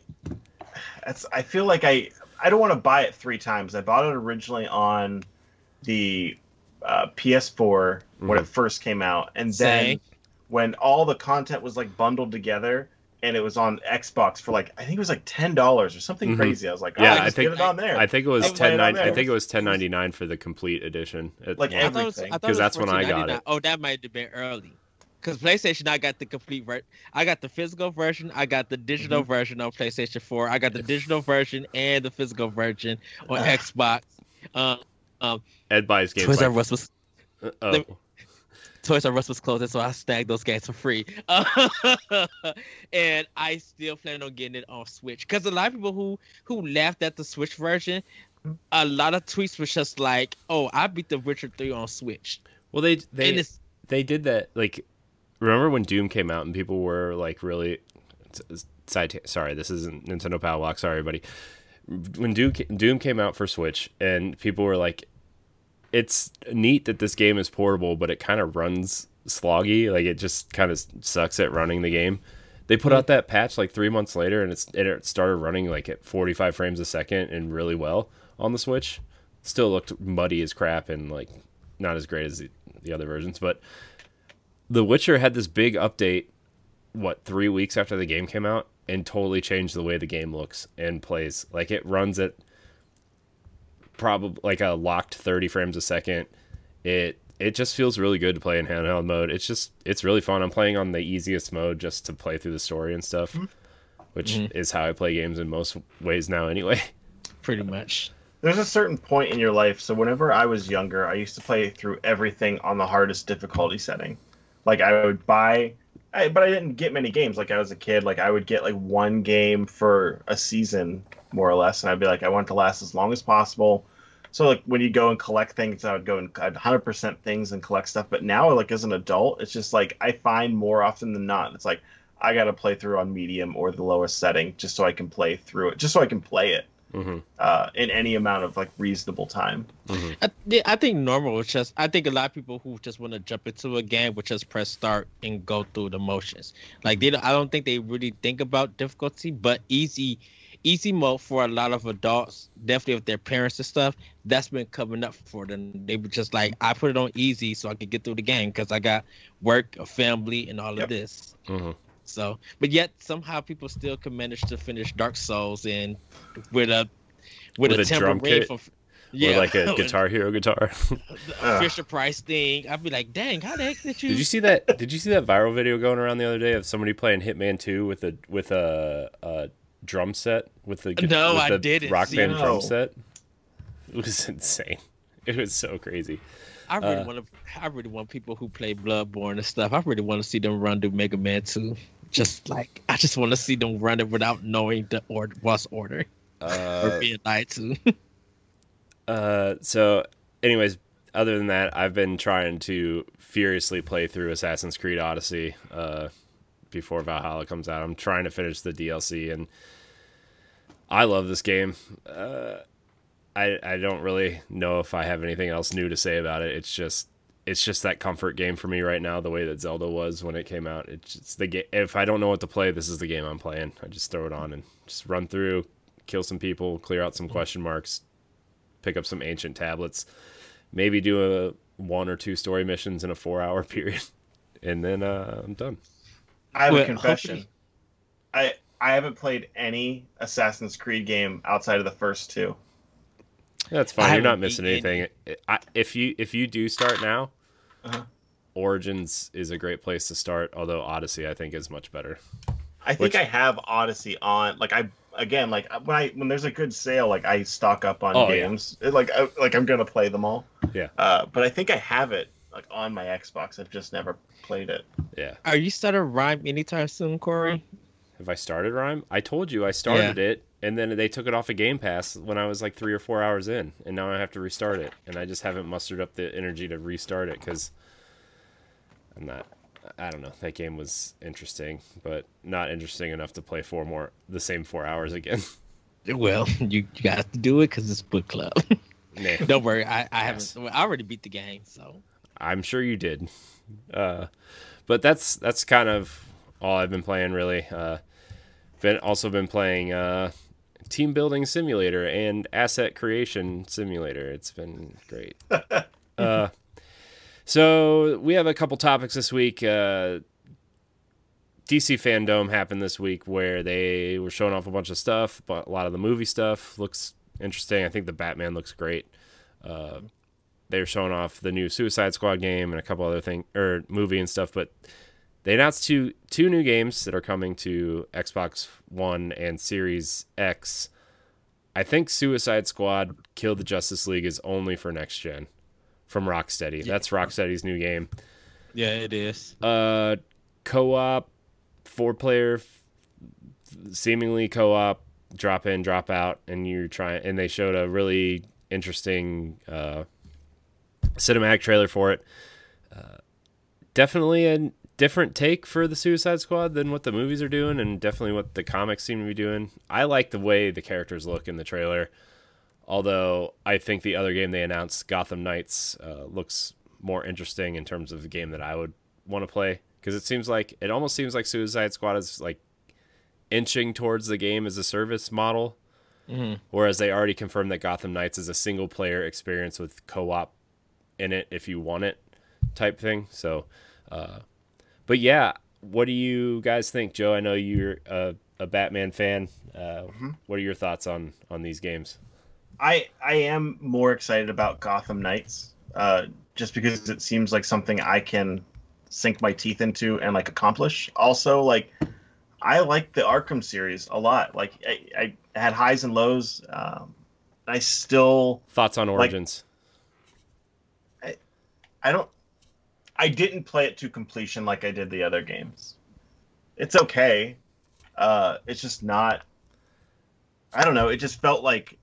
S3: That's. I feel like I. I don't want to buy it three times. I bought it originally on the uh, PS4 when it first came out, and then
S2: Same.
S3: when all the content was like bundled together, and it was on Xbox for like I think it was like ten dollars or something
S1: Mhm.
S3: crazy. I was like, oh,
S1: Yeah,
S3: yeah,
S1: I
S3: just
S1: think-
S3: get it on there.
S1: I think it was
S3: I was
S1: ten
S3: playing on
S1: nine. I think it was ten ninety nine for the complete edition. It-
S3: Like
S2: I thought it was, I
S3: everything.
S2: thought it
S1: 'Cause
S2: was
S1: that's when I got it.
S2: Oh, that might have been early. Because PlayStation, I got the complete version. I got the physical version. I got the digital
S1: Mm-hmm.
S2: version on PlayStation 4. I got the digital version and the physical version on. Xbox. Um,
S1: Ed buys games.
S2: Toys R
S1: Like,
S2: Us was
S1: oh,
S2: Toys R Us was closed, so I snagged those games for free. and I still plan on getting it on Switch because a lot of people who who laughed at the Switch version, a lot of tweets was just like, "Oh, I beat The Witcher Three on Switch,"
S1: well, they
S2: and
S1: they
S2: it's
S1: they did that like remember when Doom came out and people were like really side sorry, this isn't Nintendo Power Block, sorry buddy. When Doom Doom came out for Switch and people were like it's neat that this game is portable, but it kind of runs sloggy, like it just kind of sucks at running the game. They put out that patch like 3 months later and it's it started running like at 45 frames a second and really well on the Switch. Still looked muddy as crap and like not as great as the, the other versions, but The Witcher had this big update what, 3 weeks after the game came out and totally changed the way the game looks and plays. Like it runs at probably like a locked 30 frames a second. It it just feels really good to play in handheld mode. It's just it's really fun. I'm playing on the easiest mode just to play through the story and stuff, which
S2: Mhm.
S1: is how I play games in most ways now anyway.
S2: Pretty much.
S3: There's a certain point in your life. So whenever I was younger, I used to play through everything on the hardest difficulty setting. Like I would buy, I, but I didn't get many games. Like I was a kid, like I would get like one game for a season, more or less, and I'd be like, I want it to last as long as possible. So like when you go and collect things, I would go and I'd 100% things and collect stuff. But now, like as an adult, it's just like I find more often than not, it's like I got to play through on medium or the lowest setting just so I can play through it, just so I can play it
S1: hmm
S3: uh, in any amount of like reasonable time.
S2: I, yeah, I think normal is just. I think a lot of people who just want to jump into a game would just press start and go through the motions. Like they, don't, I don't think they really think about difficulty. But easy, easy mode for a lot of adults, definitely with their parents and stuff, that's been coming up for them. They were just like, I put it on easy so I could get through the game because I got work, a family, and all
S3: Yep.
S2: of this.
S1: hmm
S2: So, but yet somehow people still can manage to finish Dark Souls and with a with,
S1: With
S2: a,
S1: a drum kit?
S2: from
S1: Or like a Guitar Hero guitar.
S2: a Fisher Price thing. I'd be like, dang, how the heck did you?
S1: Did you see that? Did you see that viral video going around the other day of somebody playing Hitman Two with a with a, a drum set with the gu-
S2: No,
S1: with
S2: I
S1: the
S2: didn't
S1: rock
S2: see
S1: band
S3: it.
S1: drum set? It was insane. It was so crazy.
S2: I really
S1: uh,
S2: want to. I really want people who play Bloodborne and stuff. I really want to see them run through Mega Man 2. Just like I just want to see them run it without knowing the or boss order or
S1: Uh,
S2: being lied to.
S1: uh, so, anyways, other than that, I've been trying to furiously play through Assassin's Creed Odyssey uh, before Valhalla comes out. I'm trying to finish the DLC, and I love this game. Uh, I I don't really know if I have anything else new to say about it. It's just it's just that comfort game for me right now. The way that Zelda was when it came out. It's the game. If I don't know what to play, this is the game I'm playing. I just throw it on and just run through, kill some people, clear out some question marks, pick up some ancient tablets, maybe do a one or two story missions in a four hour period, and then uh, I'm done.
S3: I have
S2: Well,
S3: a confession.
S2: hopefully-
S3: I I haven't played any Assassin's Creed game outside of the first two.
S1: That's fine. You're
S2: haven't
S1: missing anything. I, if you if you do start now,
S3: Uh-huh.
S1: Origins is a great place to start. Although Odyssey, I think, is much better.
S3: I think
S1: Which-
S3: I have Odyssey on. Like I again, like when I when there's a good sale, like I stock up on
S1: Oh, yeah.
S3: games. Like I, like I'm gonna play them all.
S1: Yeah.
S3: Uh, but I think I have it like on my Xbox. I've just never played it.
S1: Yeah.
S2: Are you starting Rime anytime soon, Corey?
S1: Have I started Rime? I told you I started it, and then they took it off of Game Pass when I was like three or four hours in, and now I have to restart it, and I just haven't mustered up the energy to restart it because I'm not. I don't know. That game was interesting, but not interesting enough to play four more the same four hours again.
S2: Well, you, you got to do it because it's book club.
S1: nah,
S2: Don't worry, I, I haven't. I already beat the game, so
S1: I'm sure you did. Uh, but that's that's kind of all I've been playing really. Uh, been also been playing uh, team building simulator and asset creation simulator. It's been great. uh, so we have a couple topics this week. Uh, DC Fandom happened this week where they were showing off a bunch of stuff, but a lot of the movie stuff looks interesting. I think the Batman looks great. Uh, they were showing off the new Suicide Squad game and a couple other thing or movie and stuff, but they announced two two new games that are coming to Xbox One and Series X. I think Suicide Squad Kill the Justice League is only for next gen from Rocksteady. That's Rocksteady's new game.
S2: yeah, it is.
S1: Uh co-op four player seemingly co-op drop in drop out and you're trying and they showed a really interesting uh cinematic trailer for it uh, definitely a different take for the Suicide Squad than what the movies are doing, and definitely what the comics seem to be doing. I like the way the characters look in the trailer, although I think the other game they announced, Gotham Knights, uh, looks more interesting in terms of the game that I would want to play because it seems like it almost seems like Suicide Squad is like inching towards the game as a service model,
S2: Mhm.
S1: whereas they already confirmed that Gotham Knights is a single player experience with co-op in it if you want it type thing. So, uh, but yeah, what do you guys think, Joe? I know you're a, a Batman fan. Uh, What are your thoughts on on these games?
S3: I I am more excited about Gotham Knights, uh, just because it seems like something I can sink my teeth into and like accomplish. Also, like I like the Arkham series a lot. Like I, I had highs and lows. Um, I still
S1: Thoughts on Origins?
S3: I don't I didn't play it to completion like I did the other games. It's okay. Uh it's just not I don't know, it just felt like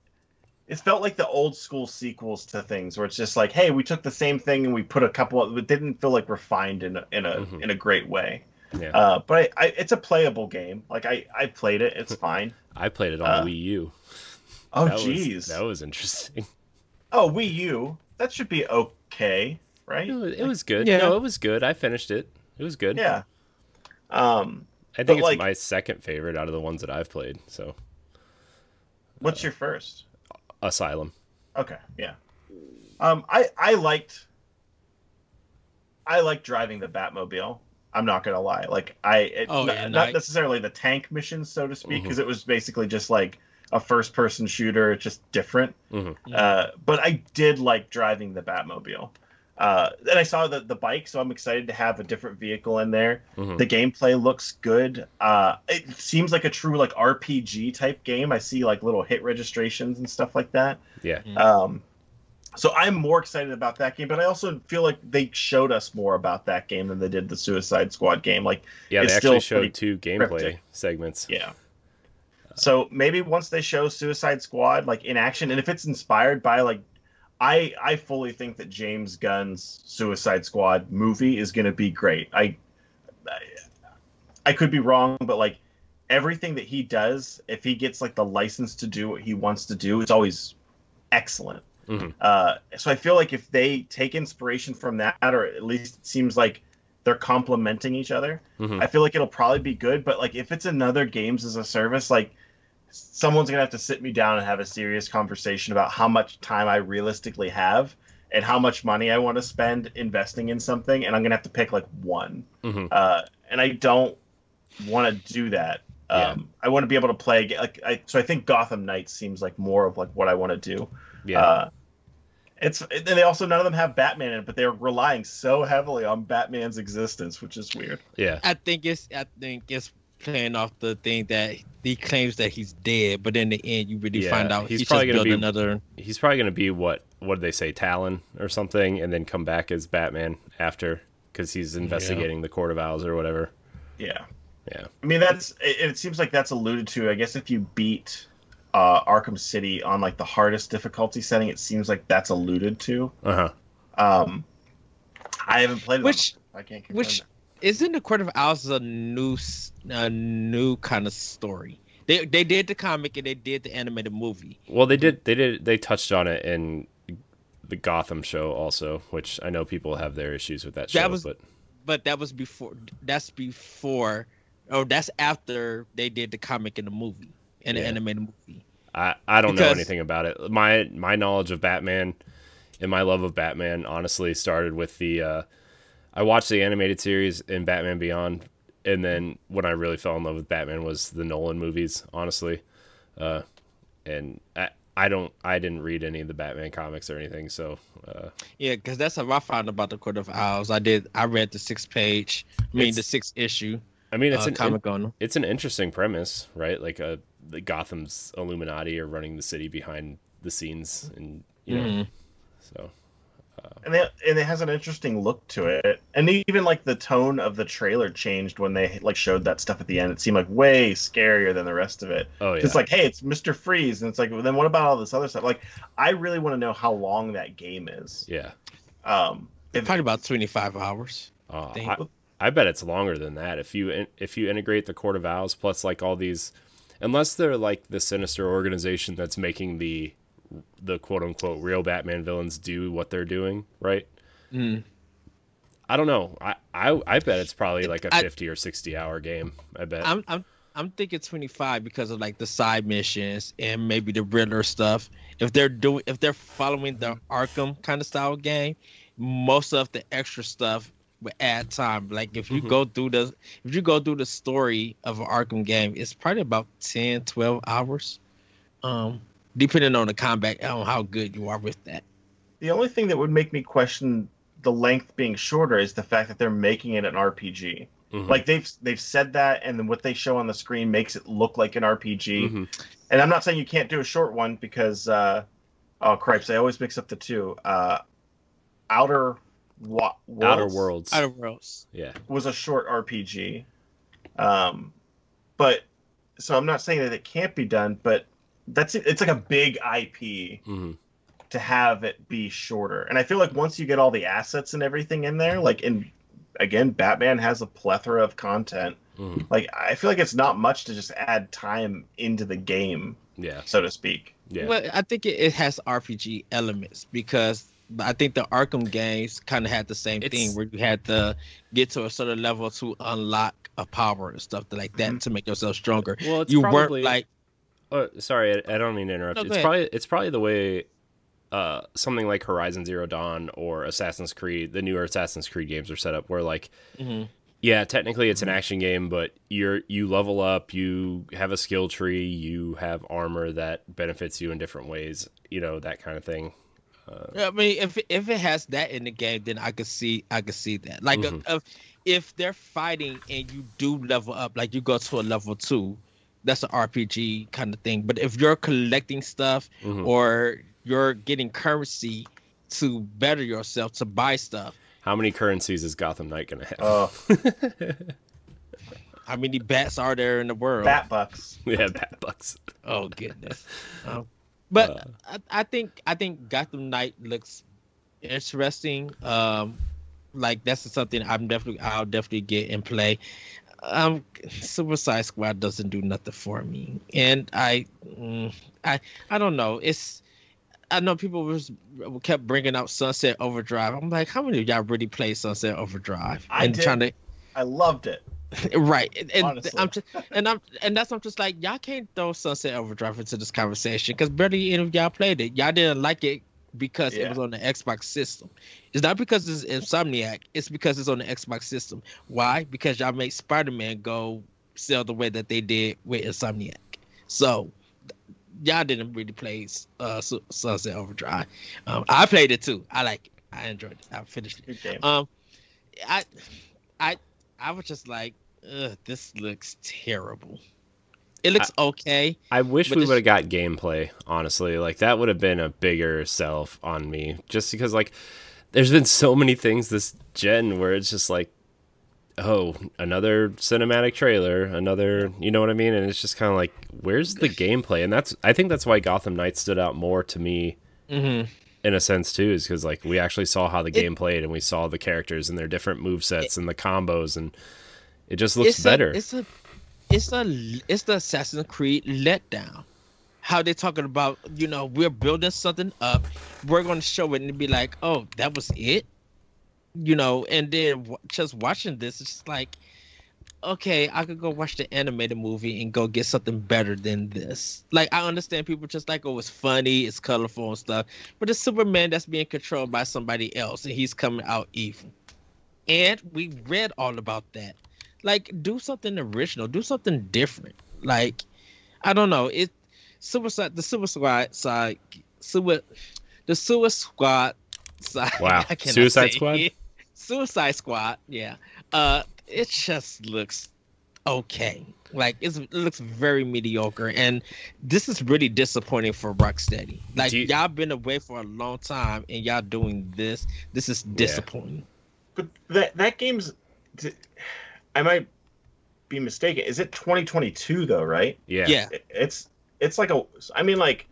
S3: it felt like the old school sequels to things where it's just like, hey, we took the same thing and we put a couple of it didn't feel like refined in a in a
S1: Mhm.
S3: in a great way.
S1: yeah,
S3: Uh but I, I it's a playable game. Like I I played it, it's fine.
S1: I played it on
S3: uh,
S1: Wii U.
S3: Oh
S1: That
S3: jeez.
S1: that was interesting.
S3: Oh, Wii U. That should be okay, right?
S1: It was, it was good.
S2: Yeah.
S1: No, it was good. I finished it. It was good.
S3: Yeah. Um
S1: I think it's
S3: like-
S1: my second favorite out of the ones that I've played. So
S3: what's your first?
S1: Asylum.
S3: Okay, yeah. Um, I I liked I like driving the Batmobile. I'm not gonna lie. Like I, it,
S2: Oh,
S3: not,
S2: yeah,
S3: not
S2: nice.
S3: necessarily the tank missions, so to speak, because it was basically just like a first-person shooter. It's just different.
S1: Mhm.
S3: Uh, but I did like driving the Batmobile. Uh, and I saw the the bike, so I'm excited to have a different vehicle in there.
S1: Mhm.
S3: The gameplay looks good. Uh, it seems like a true like RPG type game. I see like little hit registrations and stuff like that.
S1: Yeah.
S3: Um, so I'm more excited about that game, but I also feel like they showed us more about that game than they did the Suicide Squad game. Like,
S1: Yeah,
S3: It's
S1: they actually
S3: still
S1: showed two gameplay
S3: cryptic.
S1: segments.
S3: yeah. So maybe once they show Suicide Squad like in action, and if it's inspired by like, I I fully think that James Gunn's Suicide Squad movie is going to be great. I, I I could be wrong, but like everything that he does, if he gets like the license to do what he wants to do, it's always excellent.
S1: Mhm.
S3: Uh, so I feel like if they take inspiration from that, or at least it seems like they're complementing each other,
S1: Mhm.
S3: I feel like it'll probably be good. But like if it's another games as a service, like someone's gonna have to sit me down and have a serious conversation about how much time I realistically have and how much money I want to spend investing in something, and I'm gonna have to pick like one.
S1: Mhm.
S3: Uh, and I don't want to do that.
S1: Yeah.
S3: Um, I want to be able to play like I, so. I think Gotham Knights seems like more of like what I want to do.
S1: Yeah.
S3: Uh, it's and they also none of them have Batman in it, but they're relying so heavily on Batman's existence, which is weird.
S1: yeah.
S2: I think it's I think it's playing off the thing that he claims that he's dead, but in the end you really
S1: Yeah,
S2: find out
S1: he's
S2: he's,
S1: probably gonna be-
S2: another.
S1: He's probably going to be what what did they say Talon or something and then come back as Batman after cuz he's investigating the Court of Owls or whatever.
S3: Yeah.
S1: Yeah.
S3: I mean, that's it, it seems like that's alluded to. I guess if you beat uh, Arkham City on like the hardest difficulty setting, it seems like that's alluded to.
S1: Uh-huh.
S3: Um, I haven't played it. on-
S2: Which
S3: I can't
S2: which
S3: that.
S2: Isn't the Court of Owls a new a new kind of story. They they did the comic and they did the animated movie.
S1: Well, they did they did they touched on it in the Gotham show also, which I know people have their issues with that show,
S2: That was-
S1: but
S2: but that was before that's before or that's after they did the comic and the movie and the animated movie
S1: I, I don't know anything about it. My my knowledge of Batman and my love of Batman honestly started with the uh, I watched the animated series in Batman Beyond, and then when I really fell in love with Batman was the Nolan movies, honestly. Uh, and I, I don't I didn't read any of the Batman comics or anything, so uh,
S2: yeah because that's how i found about the court of owls i did i read the six page i mean the six issue
S1: I mean it's
S2: uh,
S1: an
S2: comic on them
S1: it's an interesting premise, right? Like a the Gotham's Illuminati are running the city behind the scenes, and you know,
S2: Mhm.
S1: so
S3: and it, and it has an interesting look to it. And even like the tone of the trailer changed when they like showed that stuff at the end. It seemed like way scarier than the rest of it.
S1: oh yeah,
S3: It's like, hey, it's Mister Freeze, and it's like, well, then what about all this other stuff? Like, I really want to know how long that game is.
S1: yeah.
S3: Um, if,
S2: probably about 25 hours
S1: Uh, I, I bet it's longer than that. If you in, if you integrate the Court of Owls plus like all these, unless they're like the sinister organization that's making the the quote unquote real Batman villains do what they're doing, right?
S2: Mm.
S1: I don't know. I I, I bet it's probably like a
S2: I-
S1: fifty or sixty hour game. I bet.
S2: I'm I'm I'm thinking 25 because of like the side missions and maybe the Riddler stuff. If they're doing if they're following the Arkham kind of style game, most of the extra stuff would add time. Like if you
S1: Mhm.
S2: go through the if you go through the story of an Arkham game, it's probably about 10 12 hours. Um depending on the combat on how good you are with that.
S3: The only thing that would make me question the length being shorter is the fact that they're making it an RPG.
S1: Mhm.
S3: Like they've they've said that, and then what they show on the screen makes it look like an RPG.
S1: Mhm.
S3: And I'm not saying you can't do a short one because, uh, oh cripes, I always mix up the two. Uh, Outer Wa- Worlds
S1: Outer Worlds.
S2: Outer Worlds.
S1: yeah.
S3: was a short RPG, um, but so I'm not saying that it can't be done, but that's it's like a big IP
S1: hmm
S3: to have it be shorter. And I feel like once you get all the assets and everything in there, like in again, Batman has a plethora of content.
S1: hmm
S3: Like I feel like it's not much to just add time into the game,
S1: Yeah.
S3: so to speak.
S1: Yeah.
S2: Well, I think it, it has RPG elements because I think the Arkham games kind of had the same
S1: It's-
S2: thing where you had to get to a certain level to unlock a power and stuff like that
S3: Mhm.
S2: to make yourself stronger.
S1: well, it's
S2: you
S1: probably
S2: weren't like
S1: Oh, sorry, I, I don't mean to interrupt.
S2: No,
S1: it's
S2: ahead.
S1: probably it's probably the way uh, something like Horizon Zero Dawn or Assassin's Creed, the newer Assassin's Creed games are set up, where like,
S2: mhm.
S1: yeah, technically it's an action game, but you're you level up, you have a skill tree, you have armor that benefits you in different ways, you know that kind of thing.
S2: Yeah, I mean, if if it has that in the game, then I could see I could see that. Like,
S1: Mhm.
S2: uh, if if they're fighting and you do level up, like you go to a level two, that's an RPG kind of thing. But if you're collecting stuff
S1: Mhm.
S2: or you're getting currency to better yourself to buy stuff,
S1: How many currencies is Gotham Knight gonna have?
S3: Oh,
S2: how many bats are there in the world?
S3: Bat Bucks.
S1: yeah, bat bucks.
S2: Oh goodness. Um, but
S1: Uh.
S2: I, I think I think Gotham Knight looks interesting. Um, like that's something I'm definitely I'll definitely get and play. Um, Suicide Squad doesn't do nothing for me, and I, mm, I, I don't know. It's I know people was kept bringing out Sunset Overdrive. I'm like, how many of y'all really play Sunset Overdrive?
S3: I
S2: and
S3: did.
S2: trying to
S3: I loved it.
S2: right and, and i'm just and i'm and that's i'm just like y'all can't throw sunset overdrive into this conversation because barely any of y'all played it y'all didn't like it because it was on the xbox system. It's not because it's insomniac. It's because it's on the xbox system. Why? Because y'all made spider-man go sell the way that they did with insomniac. So y'all didn't really play uh Su- sunset overdrive. Um i played it too. I like it. I enjoyed it. I finished it.
S3: Good game.
S2: um, I, I, I was just like, this looks terrible. It looks okay.
S1: I wish we would have got gameplay, honestly. Like that would have been a bigger sell on me. Just because like there's been so many things this gen where it's just like oh, another cinematic trailer, another, you know what I mean? And it's just kind of like where's the gameplay? And that's I think that's why Gotham Knights stood out more to me
S2: hmm
S1: in a sense too is because like we actually saw how the
S2: It-
S1: game played and we saw the characters and their different move sets and the combos and it just looks
S2: it's
S1: better
S2: A, it's a, it's a, it's the Assassin's Creed letdown. How they talking about, you know, we're building something up. We're to show it and be like, oh, that was it, you know. And then w- just watching this, it's just like, okay, I could go watch the animated movie and go get something better than this. Like I understand people just like, oh, it's funny, it's colorful and stuff, but it's Superman that's being controlled by somebody else and he's coming out evil. And we read all about that. Like, do something original, do something different. Like, I don't know. It Suicide the Suicide side Sui, the Suicide Squad side.
S1: Wow.
S2: I
S1: Suicide Squad?
S2: it. Suicide Squad, yeah. Uh it just looks okay. Like it's, it looks very mediocre, and this is really disappointing for Rocksteady. Like
S1: you-
S2: y'all been away for a long time, and y'all doing this. This is disappointing.
S3: But that that game's, d- I might be mistaken. Is it 2022 though? Right?
S1: yeah
S2: Yeah,
S3: It's it's like a. I mean, like.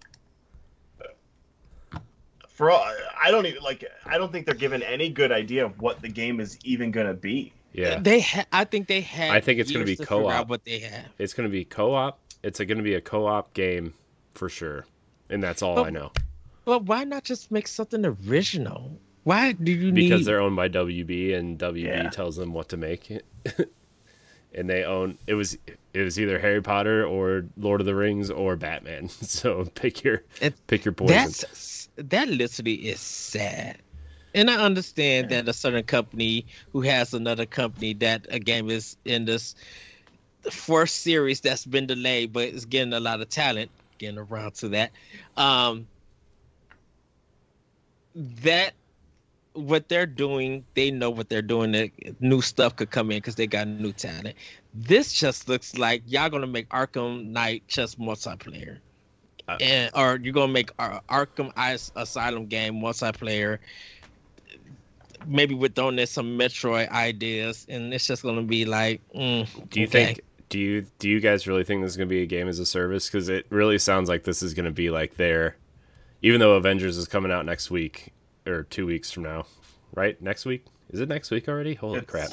S3: For all, I don't even like. I don't think they're given any good idea of what the game is even gonna be.
S1: Yeah,
S2: They ha- I think they have.
S1: I think it's gonna be
S2: to
S1: co-op.
S2: What they have.
S1: it's going to be co-op. It's going to be a co-op game for sure, and that's all
S2: But-
S1: I know
S2: But why not just make something original? Why do you need?
S1: because they're owned by WB, and WB
S3: Yeah.
S1: tells them what to make. and they own it was it was either Harry Potter or Lord of the Rings or Batman. So pick your
S2: It-
S1: pick your poison.
S2: That's that literally is sad. And I understand that a certain company who has another company that a game is in this first series that's been delayed, but it's getting a lot of talent, getting around to that. Um, that what they're doing, they know what they're doing. That new stuff could come in because they got new talent. This just looks like y'all gonna make Arkham Knight just multiplayer
S1: Uh,
S2: and or you're gonna make Ar- Arkham As- Asylum game multiplayer, maybe with throwing in some Metroid ideas, and it's just gonna be like, mm,
S1: Do you
S2: okay.
S1: think? Do you do you guys really think this is going to be a game as a service? Because it really sounds like this is going to be like their, even though Avengers is coming out next week or two weeks from now, right? Next week is it next week already? Holy
S3: It's,
S1: crap!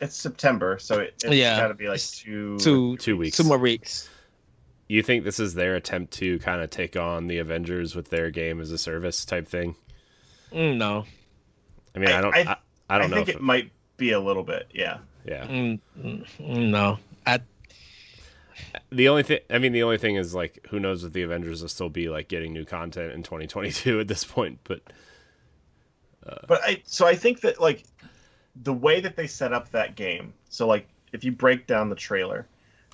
S3: It's September, so it, it's
S2: Yeah,
S3: got to be like
S2: it's
S3: two.
S2: two
S1: Two weeks.
S2: two more weeks?
S1: You think this is their attempt to kind of take on the Avengers with their game as a service type thing?
S2: Mm, no,
S1: I mean, I,
S3: I-
S1: don't, I,
S3: I-
S1: I, don't know.
S3: I think
S1: if
S3: it might be a little bit. Yeah.
S1: yeah.
S2: mm, mm, mm, no. I
S1: The only thing, I mean, the only thing is like, who knows if the Avengers will still be like getting new content in 2022 at this point? But
S3: But I so I think that like the way that they set up that game. So like if you break down the trailer,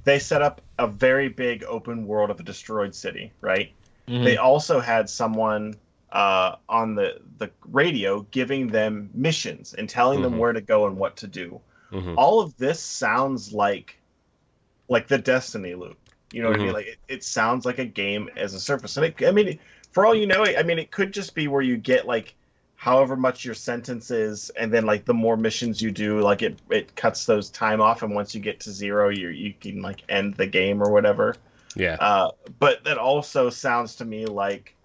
S3: they set up a very big open world of a destroyed city, right?
S2: mhm.
S3: They also had someone uh, on the the radio giving them missions and telling
S1: Mhm.
S3: them where to go and what to do.
S1: mhm.
S3: All of this sounds like like the Destiny loop. You know what I mean?
S1: Mhm.
S3: Like it, it sounds like a game as a service. And it, I mean, for all you know, I mean, it could just be where you get like however much your sentence is, and then like the more missions you do, like it it cuts those time off, and once you get to zero, you you can like end the game or whatever.
S1: yeah,
S3: Uh, but that also sounds to me like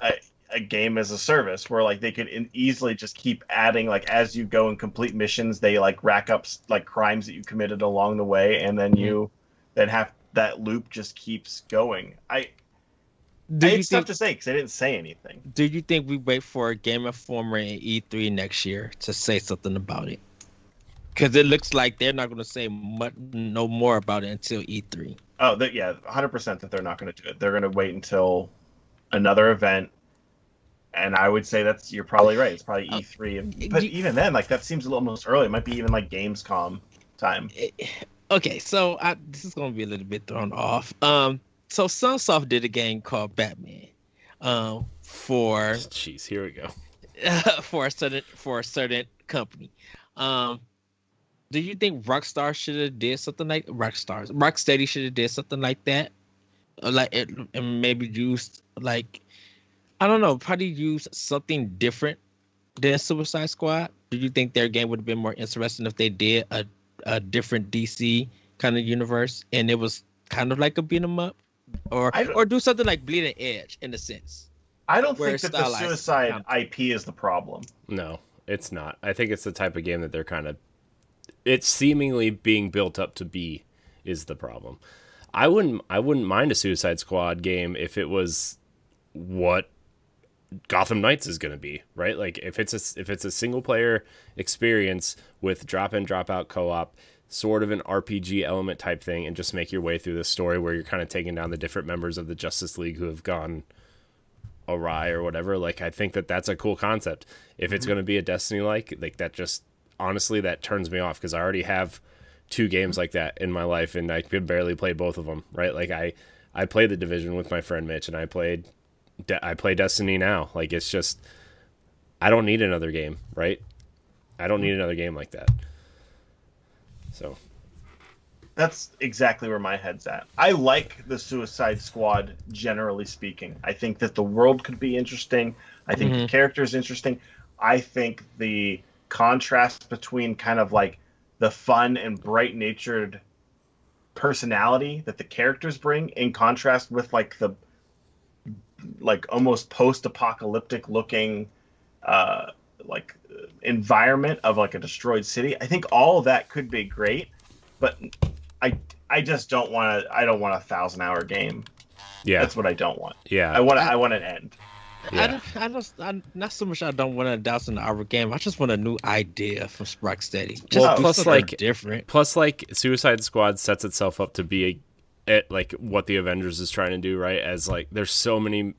S3: a, a game as a service where like they could in, easily just keep adding like as you go and complete missions they like rack up like crimes that you committed along the way and then you then have that loop just keeps going. I
S2: do you
S3: it's tough
S2: think?
S3: to say because they didn't say anything
S2: Do you think we wait for a Game Informer and E3 next year to say something about it? Because it looks like they're not going to say much, no more about it until E E3.
S3: oh that yeah 100% that they're not going to do it they're going to wait until another event and i would say that's you're probably right it's probably
S2: Uh,
S3: e3 and, but
S2: you-
S3: even then like that seems a little almost early it might be even like gamescom time
S2: okay, so I, this is gonna be a little bit thrown off. Um, so Sunsoft did a game called Batman, um, for
S1: jeez, here we go.
S2: for a certain for a certain company. Um, do you think Rockstar should have did something like Rockstars, Rocksteady should have did something like that, or like it, and maybe used like I don't know, probably use something different than Suicide Squad. Do you think their game would have been more interesting if they did a a different DC kind of universe and it was kind of like a beat 'em up, or
S3: don't-
S2: or do something like Bleeding Edge in a sense?
S3: I don't think that the
S2: stylized
S3: suicide
S2: content.
S3: IP is the problem.
S1: No, it's not. I think it's the type of game that they're kind of. It's seemingly being built up to be is the problem. I wouldn't. I wouldn't mind a Suicide Squad game if it was what Gotham Knights is going to be, right? Like if it's a if it's a single player experience with drop in drop out co op, sort of an RPG element type thing, and just make your way through the story where you're kind of taking down the different members of the Justice League who have gone awry or whatever like i think that that's a cool concept. If it's mm-hmm. going to be a destiny like like that just honestly that turns me off because i already have two games like that in my life and i could barely play both of them right? Like i i played the division with my friend mitch and i played De- i play destiny now. Like it's just i don't need another game right? I don't mm-hmm. need another game like that so
S3: That's exactly where my head's at. I like the Suicide Squad generally speaking. I think that the world could be interesting. I think the
S2: Mhm.
S3: characters interesting. I think the contrast between kind of like the fun and bright natured personality that the characters bring in contrast with like the like almost post apocalyptic looking uh like environment of like a destroyed city. I think all of that could be great, but I I just don't want to. I don't want a thousand hour game.
S1: Yeah,
S3: That's what I don't want.
S1: yeah,
S3: I want I want an end.
S1: Yeah.
S2: I, don't- I just, I, not so much. I don't want a thousand hour game. I just want a new idea from Rocksteady. Just
S1: Well, plus, like-
S2: different.
S1: Plus, like Suicide Squad sets itself up to be a, at like what the Avengers is trying to do, right? As like there's so many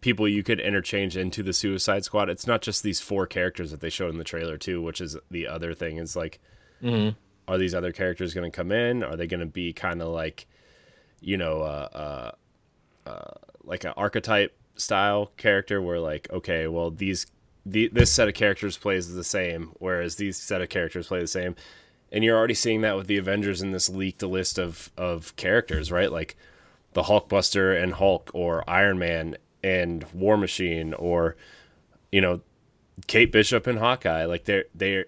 S1: people you could interchange into the Suicide Squad. It's not just these four characters that they showed in the trailer too, which is the other thing. Is like,
S2: Mhm.
S1: are these other characters going to come in? Are they going to be kind of like, you know, uh, uh, uh, like an archetype style character where like, okay, well these the, this set of characters plays the same, whereas these set of characters play the same. And you're already seeing that with the Avengers in this leaked list of of characters, right? Like the Hulkbuster and Hulk, or Iron Man and War Machine, or you know, Kate Bishop and Hawkeye. Like they're they're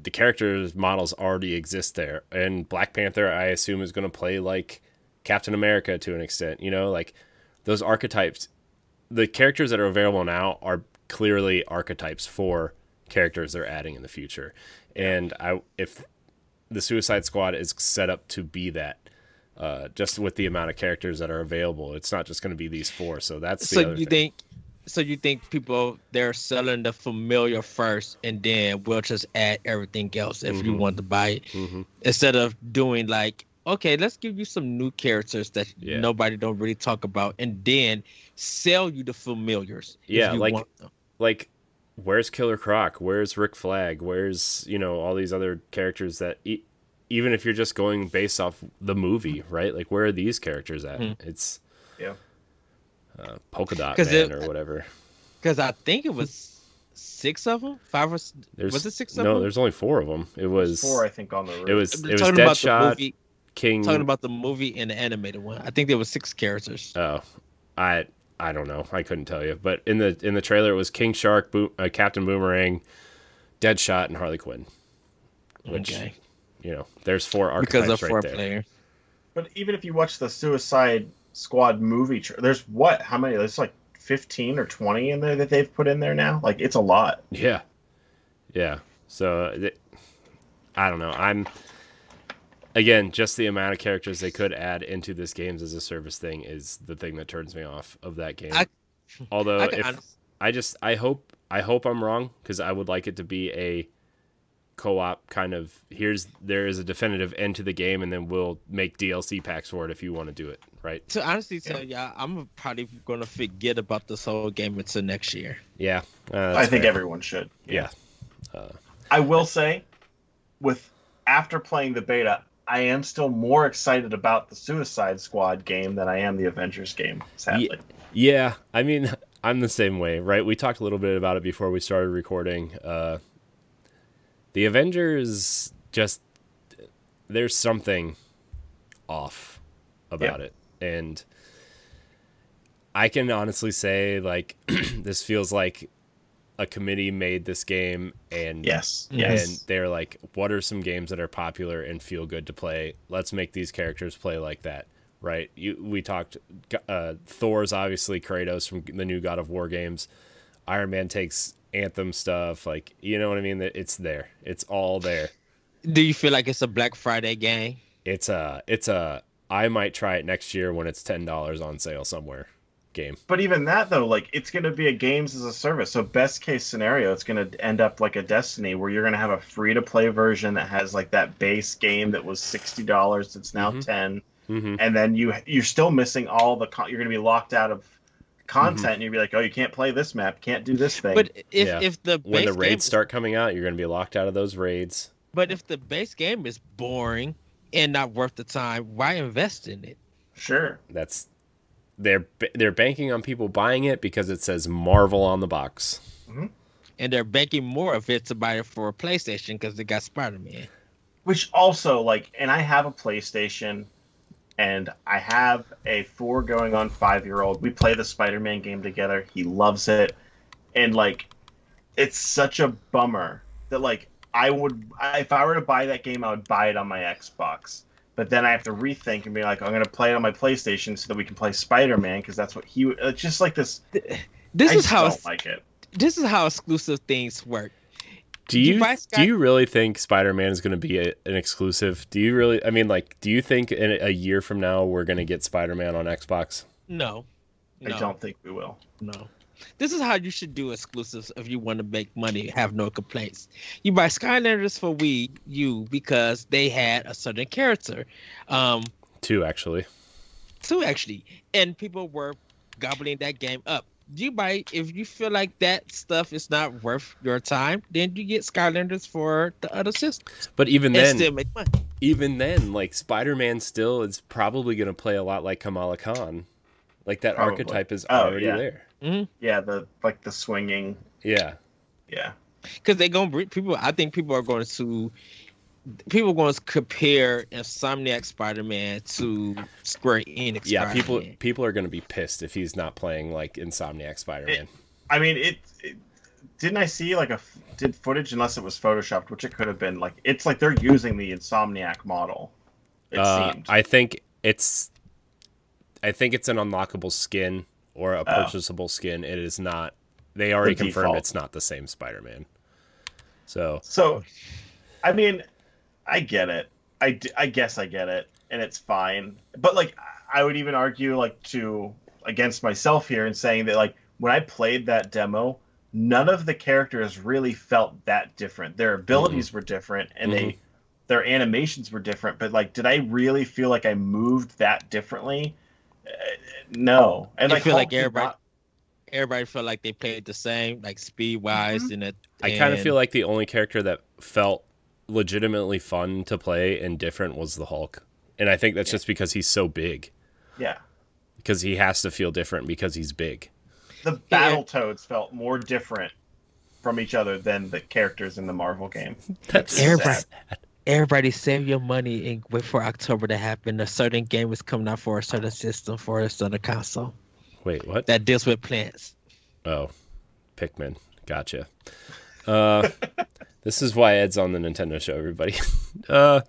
S1: the characters models already exist there, and Black Panther, I assume, is going to play like Captain America to an extent. You know, like those archetypes. The characters that are available now are clearly archetypes for characters they're adding in the future, and I if the Suicide Squad is set up to be that. Uh, just with the amount of characters that are available, it's not just going to be these four. So that's the
S2: So you
S1: thing.
S2: think? So you think people they're selling the familiar first, and then we'll just add everything else if you
S1: Mhm.
S2: want to buy it,
S1: Mhm.
S2: instead of doing like, okay, let's give you some new characters that
S1: Yeah.
S2: nobody don't really talk about, and then sell you the familiars. if
S1: Yeah,
S2: you
S1: like- like where's Killer Croc? Where's Rick Flag? Where's you know all these other characters that even if you're just going based off the movie, right? Like where are these characters at?
S2: Hmm.
S1: It's
S3: Yeah.
S1: uh, Polka dot Man
S2: it-
S1: or whatever.
S2: because I think it was six of them, five or
S1: There's
S2: was it six of
S1: no,
S2: them?
S1: there's only four of them. It was
S3: Four, I think, on the roof.
S1: it was
S2: I'm
S1: it was
S2: talking about the
S1: Deadshot. King.
S2: Talking about the movie and the animated one. I think there was six characters.
S1: oh, I I don't know. I couldn't tell you. But in the in the trailer, it was King Shark, Bo- uh, Captain Boomerang, Deadshot, and Harley Quinn. Which
S2: okay,
S1: you know, there's four archetypes
S2: because of four
S1: right there.
S2: player.
S3: But even if you watch the Suicide Squad movie, tra- there's what? How many? There's like 15 or 20 in there that they've put in there now. Like it's a lot.
S1: Yeah, yeah. So th- I don't know. I'm again just the amount of characters they could add into this games as a service thing is the thing that turns me off of that game.
S2: I-
S1: Although
S2: I
S1: if
S2: honest-
S1: I just I hope I hope I'm wrong because I would like it to be a co-op kind of here's there is a definitive end to the game and then we'll make DLC packs for it if you want to do it right
S2: So honestly tell you, I'm probably gonna forget about this whole game until next year.
S1: yeah uh,
S3: I think
S1: fair.
S3: everyone should.
S1: yeah
S3: I will say, with after playing the beta, I am still more excited about the Suicide Squad game than I am the Avengers game. Sadly,
S1: Yeah, I mean, I'm the same way, right? We talked a little bit about it before we started recording. Uh, the Avengers just there's something off about it, and I can honestly say like this feels like a committee made this game and
S3: yes, yes,
S1: and they're like, what are some games that are popular and feel good to play? Let's make these characters play like that, right? You, we talked, uh, Thor's obviously Kratos from the new God of War games. Iron Man takes Anthem stuff, like you know what I mean. That it's there, it's all there.
S2: Do you feel like it's a Black Friday game?
S1: It's a, it's a. I might try it next year when it's ten dollars on sale somewhere. Game.
S3: But even that though, like it's going to be a games as a service. So best case scenario, it's going to end up like a Destiny, where you're going to have a free to play version that has like that base game that was sixty dollars. It's now
S1: Mhm.
S3: 10
S1: Mm-hmm.
S3: and then you you're still missing all the con- you're going to be locked out of content,
S1: Mm-hmm.
S3: and you'd be like, oh, you can't play this map, can't do this thing.
S2: But if
S1: Yeah.
S2: if the
S1: When the raids
S2: game,
S1: start coming out, you're going to be locked out of those raids.
S2: but if the base game is boring and not worth the time, why invest in it?
S3: sure,
S1: That's they're they're banking on people buying it because it says Marvel on the box.
S2: And they're banking more of it to buy it for a PlayStation because they got Spider Man.
S3: which also like and i have a playstation and i have a four going on five year old we play the spider-man game together. He loves it. And like it's such a bummer that like i would if i were to buy that game i would buy it on my xbox. But then i have to rethink and be like i'm going to play it on my playstation so that we can play spider-man because that's what he it's just like this.
S2: This
S3: I
S2: is how
S3: don't like it.
S2: this is how exclusive things work.
S1: Do
S2: you
S1: you
S2: buy
S1: do you really think Spider Man is going to be a, an exclusive? Do you really? I mean, like, do you think in a year from now we're going to get Spider Man on Xbox?
S2: No. No.
S3: I don't think we will.
S2: No. This is how you should do exclusives if you want to make money, have no complaints. You buy Skylanders for Wii U because they had a certain character. Um,
S1: Two actually.
S2: two actually, and people were gobbling that game up. You buy if you feel like that stuff is not worth your time, then you get Skylanders for the other systems
S1: But even
S2: and
S1: then,
S2: still make money.
S1: even then, like Spider Man still is probably going to play a lot like Kamala Khan. Like that
S3: Probably.
S1: archetype is
S3: Oh,
S1: already
S3: yeah.
S1: there. Mm-hmm.
S3: Yeah, the like the swinging.
S1: Yeah.
S3: Yeah.
S2: because they're gonna bring people. I think people are going to people are going to compare Insomniac Spider-Man to Square Enix.
S1: Yeah, people
S2: Spider-Man.
S1: people are going to be pissed if he's not playing like Insomniac Spider Man.
S3: I mean, it, it. Didn't I see like a did footage unless it was photoshopped, which it could have been. Like it's like they're using the Insomniac model. It
S1: Uh,
S3: seemed.
S1: I think it's I think it's an unlockable skin or a
S3: Oh.
S1: purchasable skin. It is not. They already
S3: The
S1: confirmed
S3: default.
S1: it's not the same Spider Man. So
S3: So, I mean, I get it. I, d- I guess I get it, and it's fine. But like, I would even argue like to against myself here and saying that like when I played that demo, none of the characters really felt that different. Their abilities were different, and they their animations were different. But like, did I really feel like I moved that differently? Uh, no. And
S2: I
S3: like,
S2: feel like
S3: Hulk did
S2: everybody-
S3: not-
S2: everybody felt like they played the same, like speed wise,
S3: Mm-hmm.
S2: and it.
S1: I kind of feel like the only character that felt legitimately fun to play and different was the Hulk. And I think that's just because he's so big.
S3: yeah.
S1: Because he has to feel different because he's big.
S3: the Battletoads felt more different from each other than the characters in the Marvel game.
S1: That's
S2: Everybody, everybody save your money and wait for October to happen. A certain game is coming out for a certain system for a certain console
S1: Wait, what?
S2: that deals with plants.
S1: Oh, Pikmin. Gotcha. Uh, this is why Ed's on the Nintendo show, everybody. uh,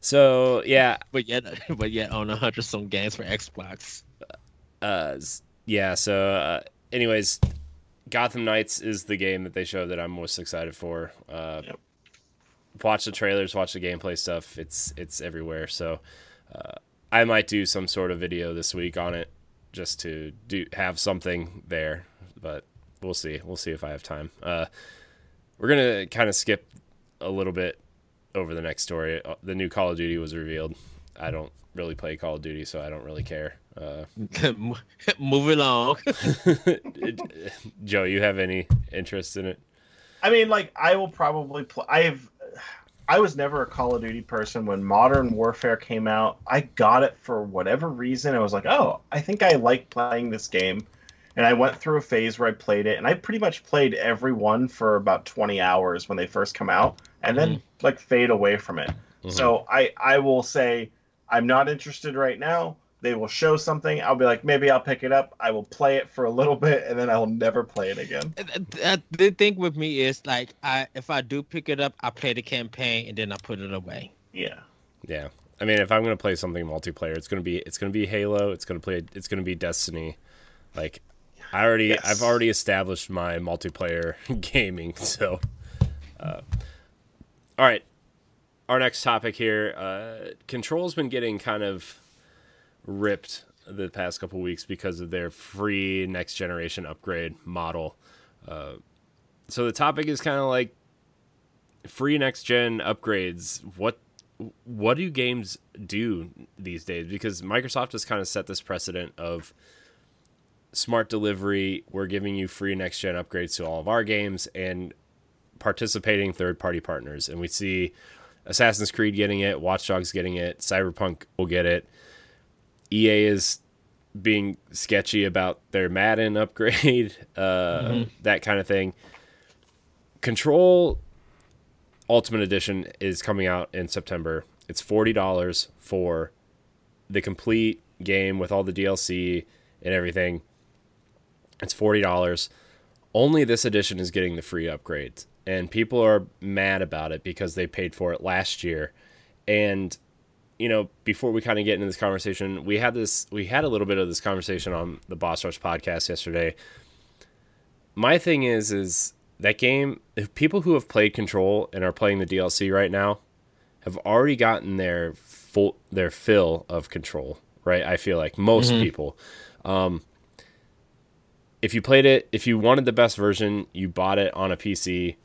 S1: so yeah,
S2: But yet, but yet on a hundred some games for Xbox.
S1: uh, yeah. So, uh, anyways, Gotham Knights is the game that they show that I'm most excited for. Uh,
S3: Yep.
S1: Watch the trailers, watch the gameplay stuff. It's it's everywhere. So, uh, I might do some sort of video this week on it, just to do have something there. But we'll see. We'll see if I have time. Uh, we're gonna kind of skip a little bit over the next story. Uh, The new Call of Duty was revealed. I don't really play Call of Duty, so I don't really care. Uh,
S2: Moving along.
S1: Joe, you have any interest in it?
S3: I mean, like I will probably play. I've I was never a Call of Duty person when Modern Warfare came out. I got it for whatever reason. I was like, oh, I think I like playing this game. And I went through a phase where I played it, and I pretty much played every one for about 20 hours when they first come out, and then mm-hmm. like fade away from it. Mm-hmm. So I I will say I'm not interested right now. They will show something. I'll be like, maybe I'll pick it up. I will play it for a little bit, and then I will never play it again.
S2: Uh, uh, the thing with me is like I if I do pick it up, I play the campaign and then I put it away.
S3: Yeah.
S1: Yeah. I mean, if I'm gonna play something multiplayer, it's gonna be it's gonna be Halo. It's gonna play. It's gonna be Destiny. Like, I already
S3: Yes.
S1: I've already established my multiplayer gaming. So, uh, all right. Our next topic here. Uh, Control's been getting kind of ripped the past couple weeks because of their free next generation upgrade model. Uh, so the topic is kind of like free next gen upgrades. What what do games do these days? Because Microsoft has kind of set this precedent of smart delivery. We're giving you free next gen upgrades to all of our games and participating third party partners. And we see Assassin's Creed getting it, Watch Dogs getting it, Cyberpunk will get it. EA is being sketchy about their Madden upgrade, uh, that kind of thing. Control Ultimate Edition is coming out in September. It's forty dollars for the complete game with all the DLC and everything. It's forty dollars. Only this edition is getting the free upgrades, and people are mad about it because they paid for it last year. And you know, before we kind of get into this conversation, we had this we had a little bit of this conversation on the Boss Rush podcast yesterday. My thing is is that game, if people who have played Control and are playing the DLC right now have already gotten their full their fill of Control, right? I feel like most people. Um, if you played it, if you wanted the best version, you bought it on a PC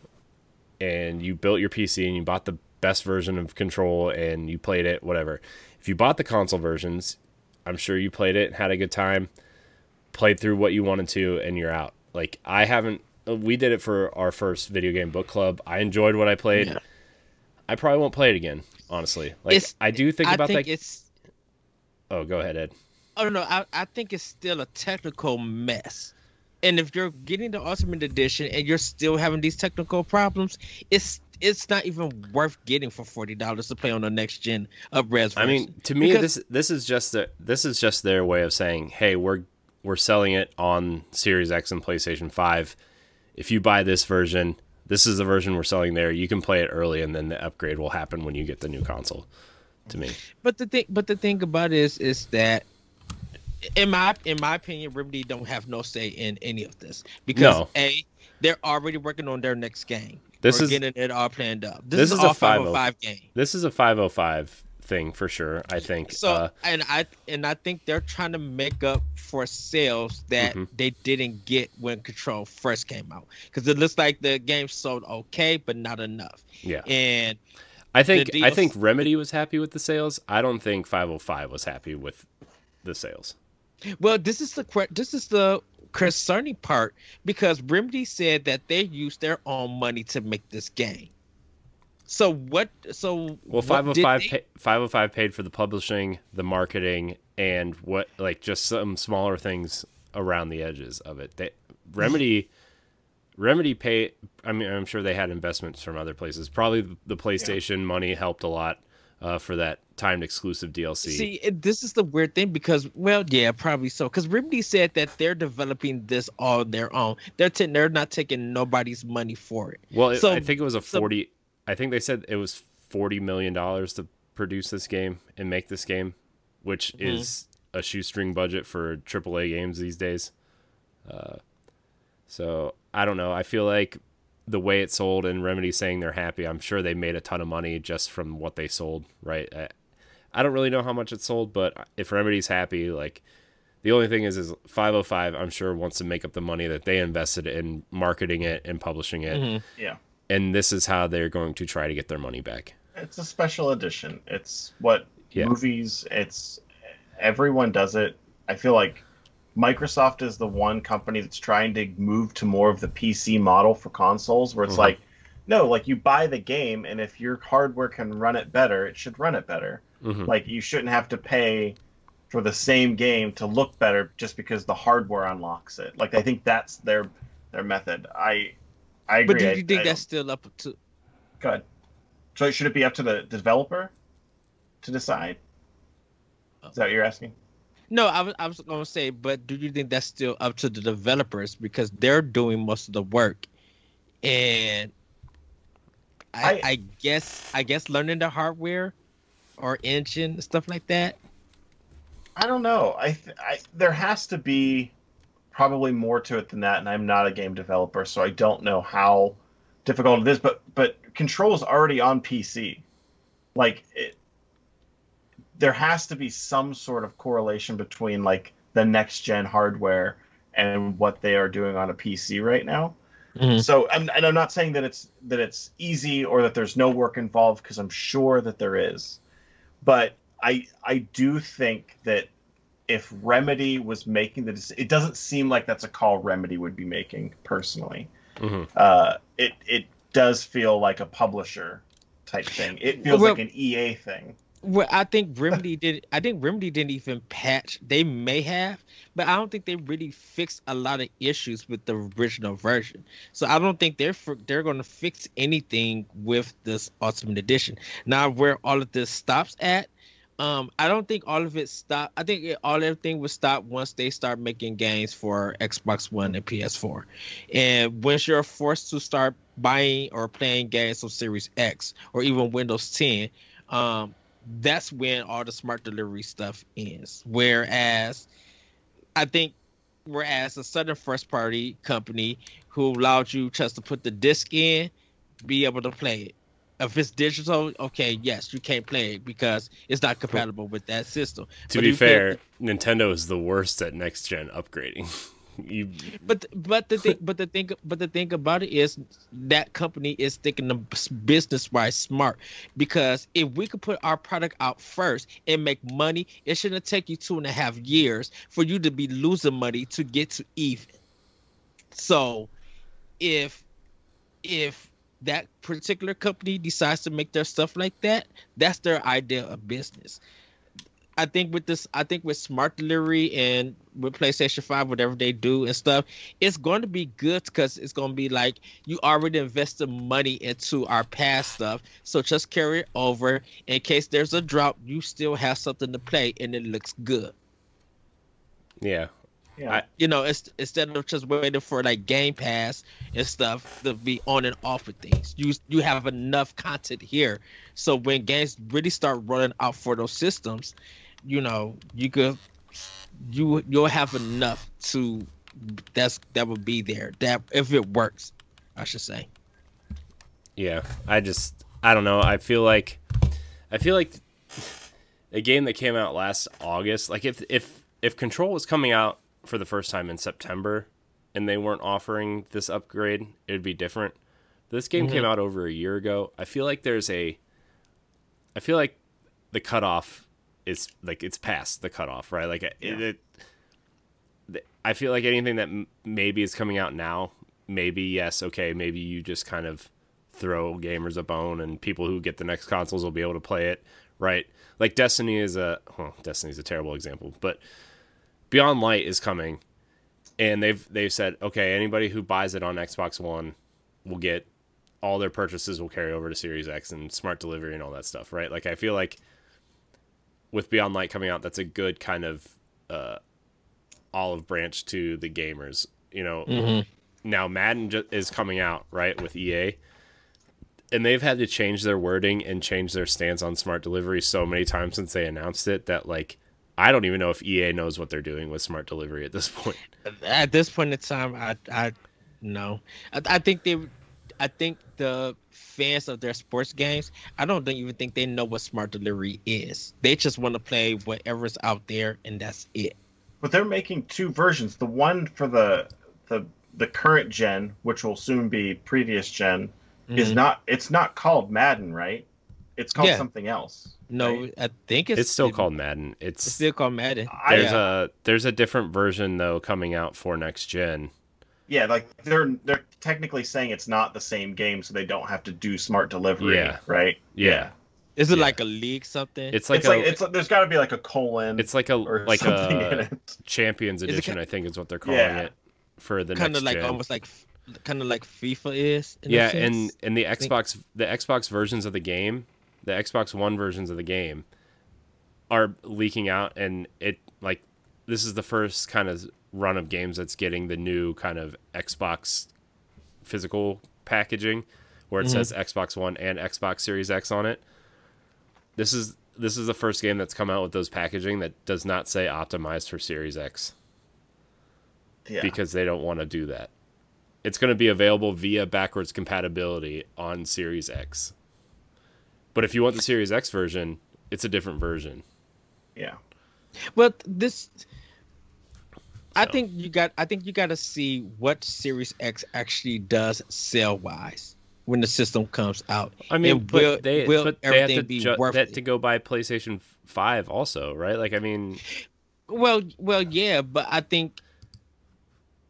S1: and you built your PC and you bought the best version of Control and you played it, whatever. If you bought the console versions, I'm sure you played it, had a good time, played through what you wanted to, and you're out. Like I haven't. We did it for our first video game book club. I enjoyed what I played.
S2: Yeah.
S1: I probably won't play it again, honestly. Like
S2: It's-
S1: I do think
S2: I
S1: about
S2: think
S1: that.
S2: it's
S1: Oh, go ahead, Ed.
S2: Oh no, I, I think it's still a technical mess. And if you're getting the Ultimate Edition and you're still having these technical problems, it's it's not even worth getting for forty dollars to play on the next gen of res.
S1: I mean, to me,
S2: Because-
S1: this this is just the, this is just their way of saying, "Hey, we're we're selling it on Series X and PlayStation Five. If you buy this version, this is the version we're selling there. You can play it early, and then the upgrade will happen when you get the new console." To me,
S2: But the thing, but the thing about it is, is that in my in my opinion, Remedy don't have no say in any of this because
S1: No.
S2: a they're already working on their next game.
S1: This is-
S2: getting it all planned up. This,
S1: this
S2: is,
S1: is a
S2: all
S1: 505
S2: 505 game.
S1: this is a 505 thing for sure. I think.
S2: So
S1: uh,
S2: and I and I think they're trying to make up for sales that
S1: Mhm.
S2: they didn't get when Control first came out because it looks like the game sold okay but not enough.
S1: yeah,
S2: And
S1: I think I think Remedy was happy with the sales. I don't think 505 was happy with the sales.
S2: Well, this is the this is the concerning part because Remedy said that they used their own money to make this game. So what? So
S1: Well,
S2: five hundred
S1: five
S2: five
S1: hundred five paid for the publishing, the marketing, and what like just some smaller things around the edges of it. They, Remedy Remedy pay I mean I'm sure they had investments from other places. Probably the PlayStation money helped a lot uh, for that timed exclusive DLC.
S2: See, this is the weird thing because, well, yeah, probably so. Because Remedy said that they're developing this all their own. They're ta- they're not taking nobody's money for it.
S1: well, it-
S2: so-
S1: I think it was a
S2: so-
S1: 40 I think they said it was 40 million dollars to produce this game and make this game, which
S2: Mm-hmm.
S1: is a shoestring budget for AAA games these days. Uh, so I don't know. I feel like the way it sold and Remedy saying they're happy, I'm sure they made a ton of money just from what they sold, right? I, I don't really know how much it sold, but if Remedy's happy, like the only thing is, is 505, I'm sure wants to make up the money that they invested in marketing it and publishing it,
S2: Mhm.
S3: Yeah.
S1: and this is how they're going to try to get their money back.
S3: It's a special edition. It's what
S1: Yeah.
S3: movies. It's everyone does it. I feel like Microsoft is the one company that's trying to move to more of the PC model for consoles, where it's
S1: Mhm.
S3: like, no, like you buy the game, and if your hardware can run it better, it should run it better.
S1: Mhm.
S3: Like you shouldn't have to pay for the same game to look better just because the hardware unlocks it. Like I think that's their their method. I I agree.
S2: But do you think
S3: I
S2: that's still up to?
S3: don't- go ahead. So should it be up to the developer to decide? Is that what you're asking?
S2: No, I was I was gonna say, but do you think that's still up to the developers because they're doing most of the work, and I,
S3: I-
S2: I guess I guess learning the hardware or engine stuff like that.
S3: I don't know. I, th- I there has to be probably more to it than that, and I'm not a game developer, so I don't know how difficult it is. But but Control is already on PC. Like it, there has to be some sort of correlation between like the next gen hardware and what they are doing on a PC right now.
S2: Mhm.
S3: So, and, and I'm not saying that it's that it's easy or that there's no work involved because I'm sure that there is, but I I do think that if Remedy was making the dec- it doesn't seem like that's a call Remedy would be making personally.
S1: Mhm.
S3: Uh, it it does feel like a publisher type thing. It feels
S2: Well-
S3: like an EA thing.
S2: Well, I think Remedy did. I think Remedy didn't even patch. They may have, but I don't think they really fixed a lot of issues with the original version. So I don't think they're they're going to fix anything with this Ultimate Edition. Now, where all of this stops at, um, I don't think all of it stop. I think it, all everything would stop once they start making games for Xbox One and PS4. And once you're forced to start buying or playing games on Series X or even Windows 10, um, that's when all the smart delivery stuff ends. Whereas I think whereas a Southern first party company who allowed you just to put the disc in, be able to play it. If it's digital, okay, yes, you can't play it because it's not compatible with that system.
S1: To
S2: But
S1: be fair, Nintendo is the worst at next gen upgrading. you
S2: but but the thing but the thing but the thing about it is that company is thinking the business wise smart because if we could put our product out first and make money it shouldn't take you two and a half years for you to be losing money to get to even. So if if that particular company decides to make their stuff like that that's their idea of business I think with this, I think with smart delivery and with PlayStation Five, whatever they do and stuff, it's going to be good because it's going to be like you already invested money into our past stuff, so just carry it over in case there's a drop. You still have something to play, and it looks good.
S1: yeah.
S3: Yeah.
S1: I-
S2: You know, it's, instead of just waiting for like Game Pass and stuff to be on and off with things, you you have enough content here, so when games really start running out for those systems, you know, you could you you'll have enough to that's that would be there that if it works, I should say.
S1: Yeah, I just I don't know. I feel like I feel like a game that came out last August, like if if if Control was coming out for the first time in September and they weren't offering this upgrade, it'd be different. This game came mm-hmm. out over a year ago. I feel like there's a I feel like the cutoff is like it's past the cutoff, right? Like it,
S3: Yeah.
S1: it I feel like anything that m- maybe is coming out now, maybe yes, okay, maybe you just kind of throw gamers a bone and people who get the next consoles will be able to play it, right? Like Destiny is a well, Destiny is a terrible example, but Beyond Light is coming and they've they've said, okay, anybody who buys it on Xbox One will get all their purchases will carry over to Series X and smart delivery and all that stuff, right? Like I feel like with Beyond Light coming out, that's a good kind of uh, olive branch to the gamers. You know,
S2: Mm-hmm.
S1: now Madden is coming out right with EA, and they've had to change their wording and change their stance on smart delivery so many times since they announced it that like I don't even know if EA knows what they're doing with smart delivery at this point.
S2: At this point in time, I I no, I, I think they, I think the fans of their sports games, I don't think- even think they know what smart delivery is. They just want to play whatever's out there, and that's it.
S3: But they're making two versions. The one for the the the current gen, which will soon be previous gen, is
S2: Mhm.
S3: not. It's not called Madden, right? It's called
S2: Yeah.
S3: something else.
S2: No,
S3: right?
S2: I think it's
S1: It's still
S2: it-
S1: called Madden. It's
S2: It's still called Madden.
S1: There's
S2: yeah.
S1: a there's a different version though coming out for next gen.
S3: Yeah, like they're they're technically saying it's not the same game, so they don't have to do smart delivery,
S1: Yeah.
S3: right?
S1: Yeah.
S2: Is it
S1: yeah.
S2: like a league something?
S1: It's like
S3: it's
S1: a
S3: like it's there's got to be like a colon
S1: it's like a
S3: or
S1: like a. Champions
S2: it
S1: Edition,
S2: ki-
S1: I think is what they're calling
S3: Yeah.
S1: it for the
S2: kind
S1: next
S2: of like
S1: gen.
S2: almost like kind of like FIFA is. in a
S1: yeah,
S2: sense.
S1: and and the
S2: think-
S1: Xbox the Xbox versions of the game, the Xbox One versions of the game are leaking out and it like this is the first kind of run of games that's getting the new kind of Xbox physical packaging where it
S2: Mhm.
S1: says Xbox One and Xbox Series X on it. This is this is the first game that's come out with those packaging that does not say optimized for Series X
S3: Yeah.
S1: because they don't want to do that. It's going to be available via backwards compatibility on Series X. But if you want the Series X version, it's a different version.
S3: yeah.
S2: But this, I think you got. I think you got to see what Series X actually does sell wise when the system comes out.
S1: I mean,
S2: And
S1: but
S2: will,
S1: they,
S2: will
S1: but they have to,
S2: be
S1: ju-
S2: worth
S1: that
S2: it?
S1: to go buy PlayStation 5 also, right? Like, I mean,
S2: Well, well, yeah, but I think,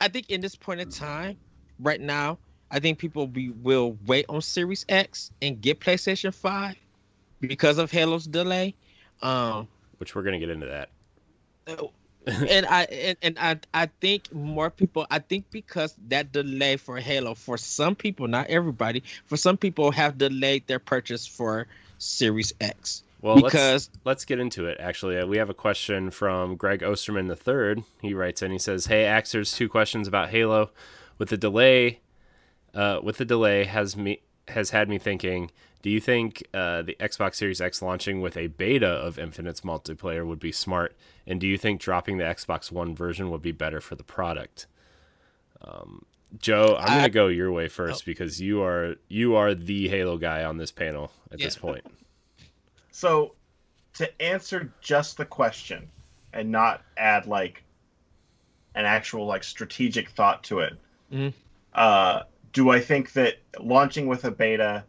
S2: I think in this point in time, right now, I think people be will wait on Series X and get PlayStation Five because of Halo's delay. Um,
S1: which we're going to get into that.
S2: And I and, and I I think more people I think because that delay for Halo for some people not everybody for some people have delayed their purchase for Series X
S1: Well,
S2: because
S1: let's, let's get into it. Actually, uh, we have a question from Greg Osterman the third. He writes and He says, "Hey, Axers, two questions about Halo. With the delay, uh, with the delay, has me has had me thinking. Do you think uh, the Xbox Series X launching with a beta of Infinite's multiplayer would be smart? And do you think dropping the Xbox One version would be better for the product? Um, Joe, I'm
S2: I-
S1: gonna go your way first because you are you are the Halo guy on this panel at this point.
S3: So, to answer just the question and not add like an actual like strategic thought to it,
S2: Mhm.
S3: uh, do I think that launching with a beta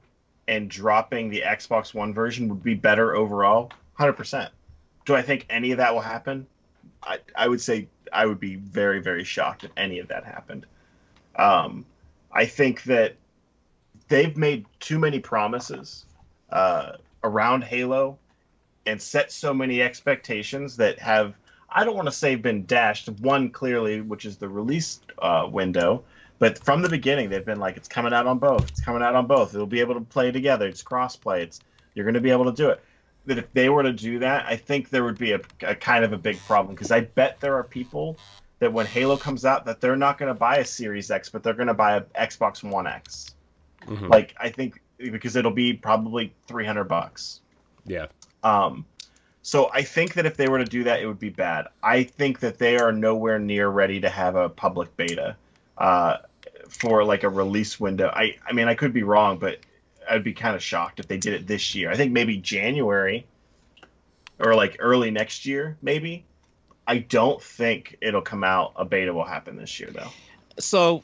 S3: and dropping the Xbox One version would be better overall? Hundred percent. Do I think any of that will happen? I I would say I would be very very shocked if any of that happened. Um, I think that they've made too many promises uh, around Halo and set so many expectations that have I don't want to say been dashed. One clearly, which is the release uh, window, but from the beginning they've been like it's coming out on both. It's coming out on both. It'll be able to play together. It's crossplay. It's you're going to be able to do it. That if they were to do that, I think there would be a, a kind of a big problem because I bet there are people that when Halo comes out that they're not going to buy a Series X, but they're going to buy a Xbox One X.
S1: Mhm.
S3: Like I think because it'll be probably 300 bucks.
S1: Yeah,
S3: Um, so I think that if they were to do that, it would be bad. I think that they are nowhere near ready to have a public beta uh, for like a release window. I, I mean, I could be wrong, but I'd be kind of shocked if they did it this year. I think maybe January or like early next year, maybe. I don't think it'll come out. A beta will happen this year, though.
S2: So,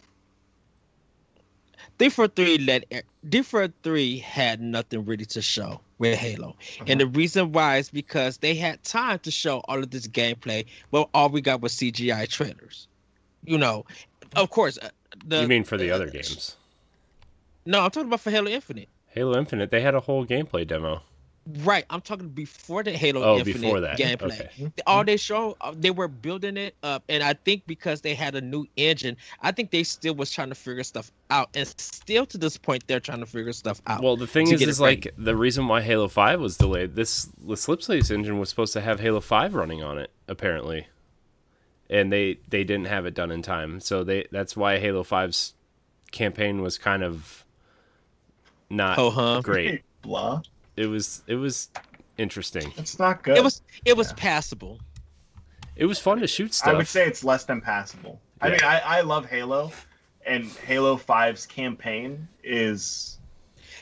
S2: D for three let D for three had nothing really to show with Halo, and the reason why is because they had time to show all of this gameplay, but all we got was CGI trailers. You know, of course. uh, The,
S1: you mean for the
S2: uh,
S1: other games?
S2: No, I'm talking about for Halo Infinite.
S1: Halo Infinite, they had a whole gameplay demo.
S2: Right, I'm talking before the Halo
S1: Oh,
S2: Infinite
S1: before that.
S2: gameplay.
S1: Okay.
S2: All they show, uh, they were building it up, and I think because they had a new engine, I think they still was trying to figure stuff out, and still to this point, they're trying to figure stuff out.
S1: Well, the thing is, is
S2: it ready.
S1: like the reason why Halo Five was delayed. This the Slipspace engine was supposed to have Halo Five running on it, apparently, and they they didn't have it done in time. So they that's why Halo 5's campaign was kind of not
S2: Oh, huh.
S1: great.
S3: Blah.
S1: It was it was interesting.
S3: It's not good.
S2: it was it was passable.
S1: It was fun to shoot stuff.
S3: I would say it's less than passable. I mean, I, I love Halo, and Halo 5's campaign is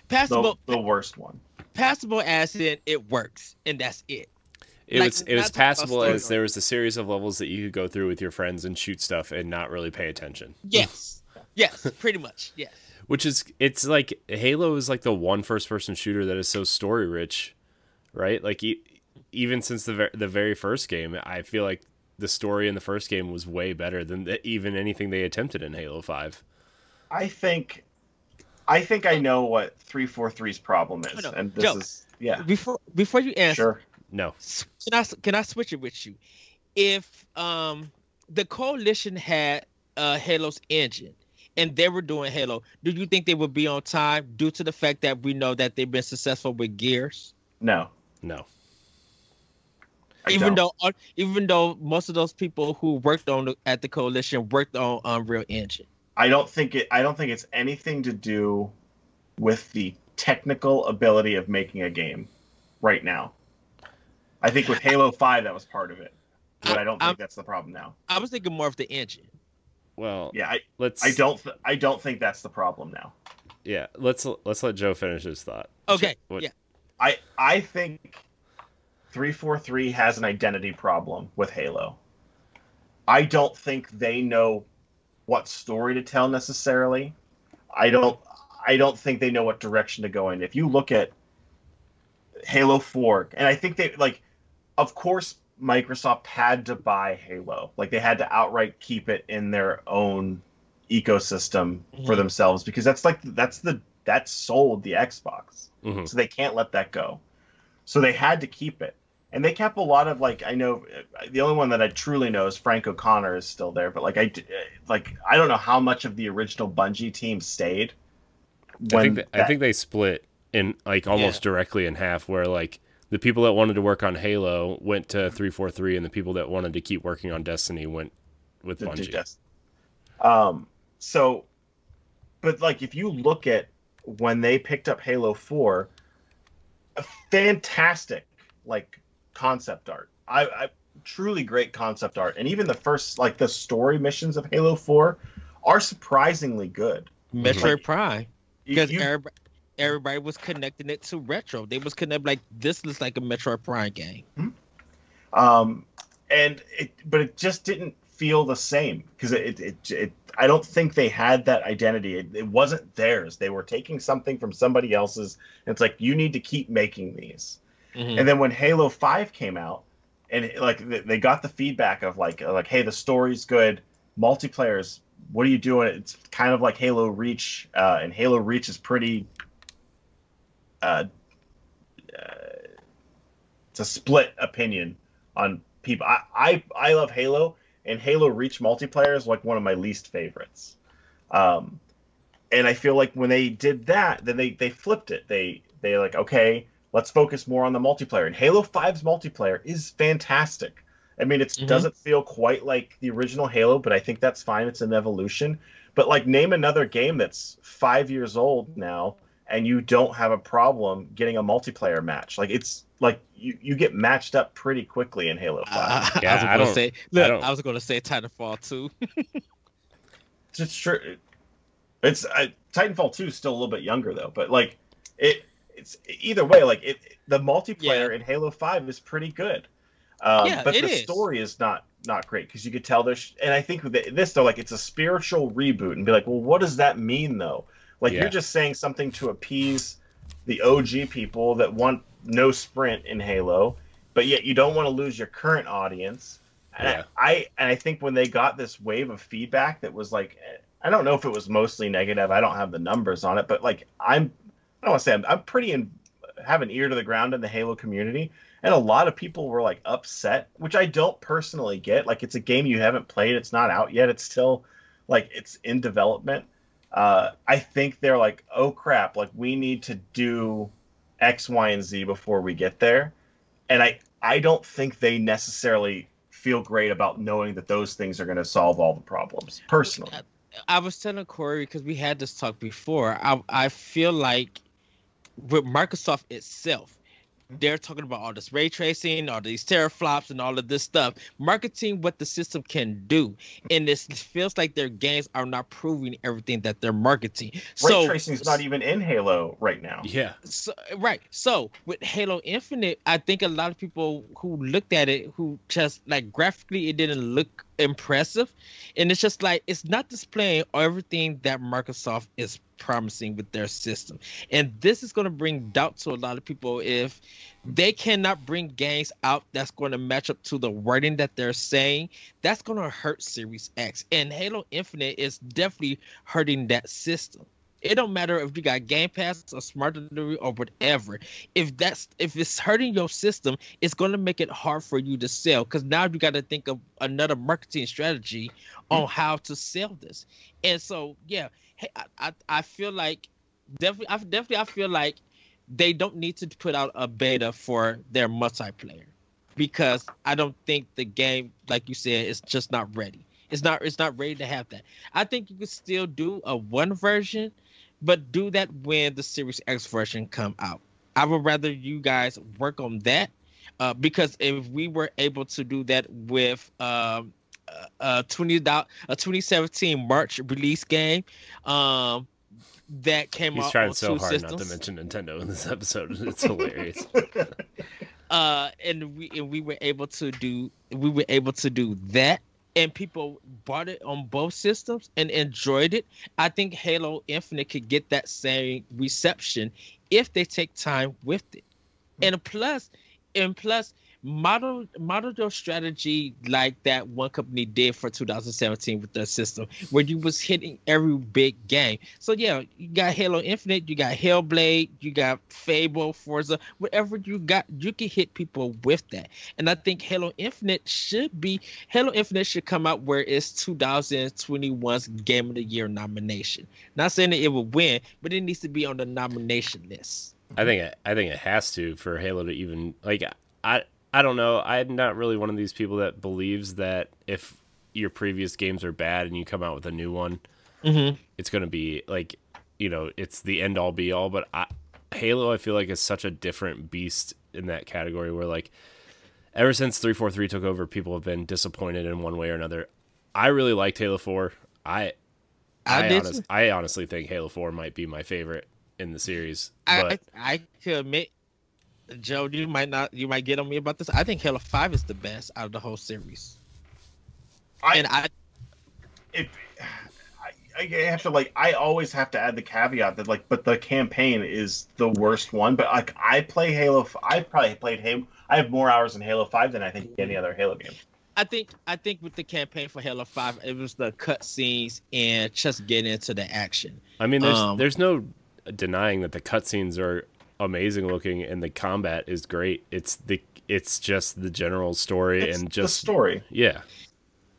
S3: the,
S2: Passable,
S3: the worst one.
S2: passable as in it works, and that's it.
S1: It
S2: like,
S1: was it was passable as there was a series of levels that you could go through with your friends and shoot stuff and not really pay attention.
S2: Yes, yes, pretty much, yes.
S1: which is it's like Halo is like the one first person shooter that is so story rich, right? Like e- even since the ver- the very first game, I feel like the story in the first game was way better than the, even anything they attempted in Halo Five.
S3: I think, I think I know what 343's problem is,
S2: No, no,
S3: and this
S2: Joe.
S3: is yeah,
S2: Before before you answer,
S3: sure.
S1: No,
S2: can I can I switch it with you? If um the coalition had uh Halo's engine and they were doing Halo, do you think they would be on time due to the fact that we know that they've been successful with Gears?
S3: No,
S1: no.
S3: I
S2: even
S3: don't.
S2: though uh, even though most of those people who worked on the, at the coalition worked on Unreal Engine.
S3: I don't think it. I don't think it's anything to do with the technical ability of making a game right now. I think with Halo 5 that was part of it, but I don't think
S2: I'm-
S3: that's the problem now.
S2: I was thinking more of the engine.
S1: Well,
S3: Yeah, I,
S1: let's.
S3: I don't. Th- I don't think that's the problem now.
S1: Yeah, let's let's let Joe finish his thought.
S2: Okay,
S1: What-
S2: yeah.
S3: I I think 343 has an identity problem with Halo. I don't think they know what story to tell necessarily. I don't I don't think they know what direction to go in. If you look at Halo 4, and I think they like of course Microsoft had to buy Halo. Like they had to outright keep it in their own ecosystem for
S2: Mhm.
S3: themselves because that's like that's the that sold the Xbox
S1: Mhm.
S3: so they can't let that go. So they had to keep it, and they kept a lot of like I know the only one that I truly know is Frank O'Connor is still there, but like I like I don't know how much of the original Bungie team stayed.
S1: I think th- I think they split in like almost directly in half, where like the people that wanted to work on Halo went to three four three, and the people that wanted to keep working on Destiny went with
S3: to
S1: Bungie.
S3: digest. Um, so, but like if you look at when they picked up Halo 4, a fantastic like concept art. I, I truly great concept art, and even the first like the story missions of Halo 4 are surprisingly good.
S2: Metroid
S3: Like,
S2: Prime.
S3: You-
S2: Because
S3: you-
S2: everybody, was connecting it to retro. They was connected like this looks like a Metroid Prime game.
S3: um and it but it just didn't feel the same because it, it it i don't think they had that identity. It, it wasn't theirs. They were taking something from somebody else's. And it's like you need to keep making these.
S2: Mhm.
S3: and then when halo 5 came out and it, like they- they got the feedback of like like hey the story's good. Multiplayers what are you doing? It's kind of like halo reach uh, and halo reach is pretty uh, uh, it's a split opinion on people. I, I i love halo and halo reach multiplayer is like one of my least favorites. Um and i feel like when they did that then they they flipped it. They they like okay let's focus more on the multiplayer. And halo 5's multiplayer is fantastic. I mean it
S2: Mhm.
S3: doesn't feel quite like the original halo but i think that's fine. It's an evolution. But like name another game that's five years old now and you don't have a problem getting a multiplayer match like it's like you, you get matched up pretty quickly in halo 5
S2: I,
S1: Yeah,
S2: I was
S1: I
S2: gonna
S1: don't-
S2: say, look,
S1: don't-
S2: I, was gonna say Titanfall too.
S3: it's true. It's uh, Titanfall 2 is still a little bit younger though, but like it, it's either way. Like it, the multiplayer in Halo 5 is pretty good. Um,
S2: Yeah,
S3: but the
S2: is.
S3: story is not not great because you could tell there's. And I think with this though, like it's a spiritual reboot, and be like, well, what does that mean though? Like
S1: Yeah.
S3: you're just saying something to appease the OG people that want no sprint in Halo, but yet you don't want to lose your current audience. And
S1: Yeah.
S3: I and I think when they got this wave of feedback that was like, I don't know if it was mostly negative. I don't have the numbers on it, but like I'm, I don't want to say I'm, I'm pretty in, have an ear to the ground in the Halo community, and a lot of people were like upset, which I don't personally get. Like it's a game you haven't played, it's not out yet, it's still like it's in development. Uh, I think they're like, oh crap, like we need to do X, Y, and Z before we get there, and I I don't think they necessarily feel great about knowing that those things are going to solve all the problems. Personally,
S2: I was telling Corey because we had this talk before. I I feel like with Microsoft itself, they're talking about all this ray tracing, all these teraflops, and all of this stuff, marketing what the system can do, and this feels like their games are not proving everything that they're marketing.
S3: ray
S2: so
S3: tracing is not even in Halo right now.
S1: Yeah.
S2: so, right so with halo infinite i think a lot of people who looked at it who just like graphically it didn't look impressive and it's just like it's not displaying everything that microsoft is promising with their system. And this is going to bring doubt to a lot of people. If they cannot bring games out that's going to match up to the wording that they're saying that's going to hurt series x. And halo infinite is definitely hurting that system it don't matter if you got Game Pass or Smart Delivery or whatever. If that's if it's hurting your system, it's gonna make it hard for you to sell because now you got to think of another marketing strategy on mm-hmm. how to sell this. And so yeah, hey, I, I I feel like definitely I definitely I feel like they don't need to put out a beta for their multiplayer because I don't think the game, like you said, is just not ready. It's not it's not ready to have that. I think you could still do a one version, but do that when the Series X version come out. I would rather you guys work on that uh, because if we were able to do that with um, a, a twenty a 2017 March release game, um, that came
S1: He's
S2: out
S1: trying
S2: on
S1: so
S2: two
S1: hard
S2: systems,
S1: not to mention Nintendo in this episode. It's hilarious.
S2: uh and we and we were able to do we were able to do that and people bought it on both systems and enjoyed it i think halo infinite could get that same reception if they take time with it. And plus and plus model model your strategy like that one company did for 2017 with their system where you was hitting every big game. So yeah you got halo infinite you got hellblade you got fable forza whatever you got you can hit people with that. And i think halo infinite should be halo infinite should come out where it's 2021's game of the year nomination. Not saying that it will win but it needs to be on the nomination list.
S1: I think it, I think it has to for Halo to even like I I don't know. I'm not really one of these people that believes that if your previous games are bad and you come out with a new one,
S2: mm-hmm.
S1: it's going to be like you know it's the end all be all, but I, Halo I feel like is such a different beast in that category where like ever since 343 took over, people have been disappointed in one way or another. I really liked Halo 4. I
S2: I
S1: I, honest. I honestly think Halo 4 might be my favorite in the series.
S2: I,
S1: But
S2: I I could admit, Joe, you might not, you might get on me about this. I think Halo Five is the best out of the whole series,
S3: I,
S2: and I
S3: if I, I have to like I always have to add the caveat that like but the campaign is the worst one but like I play Halo I probably played Halo I have more hours in Halo 5 than I think any other Halo game.
S2: I think I think with the campaign for Halo Five, it was the cutscenes and just getting into the action.
S1: I mean, there's
S2: Um,
S1: there's no denying that the cutscenes are amazing looking and the combat is great. It's the it's just the general story
S3: It's
S1: and
S3: the
S1: just
S3: story.
S1: yeah.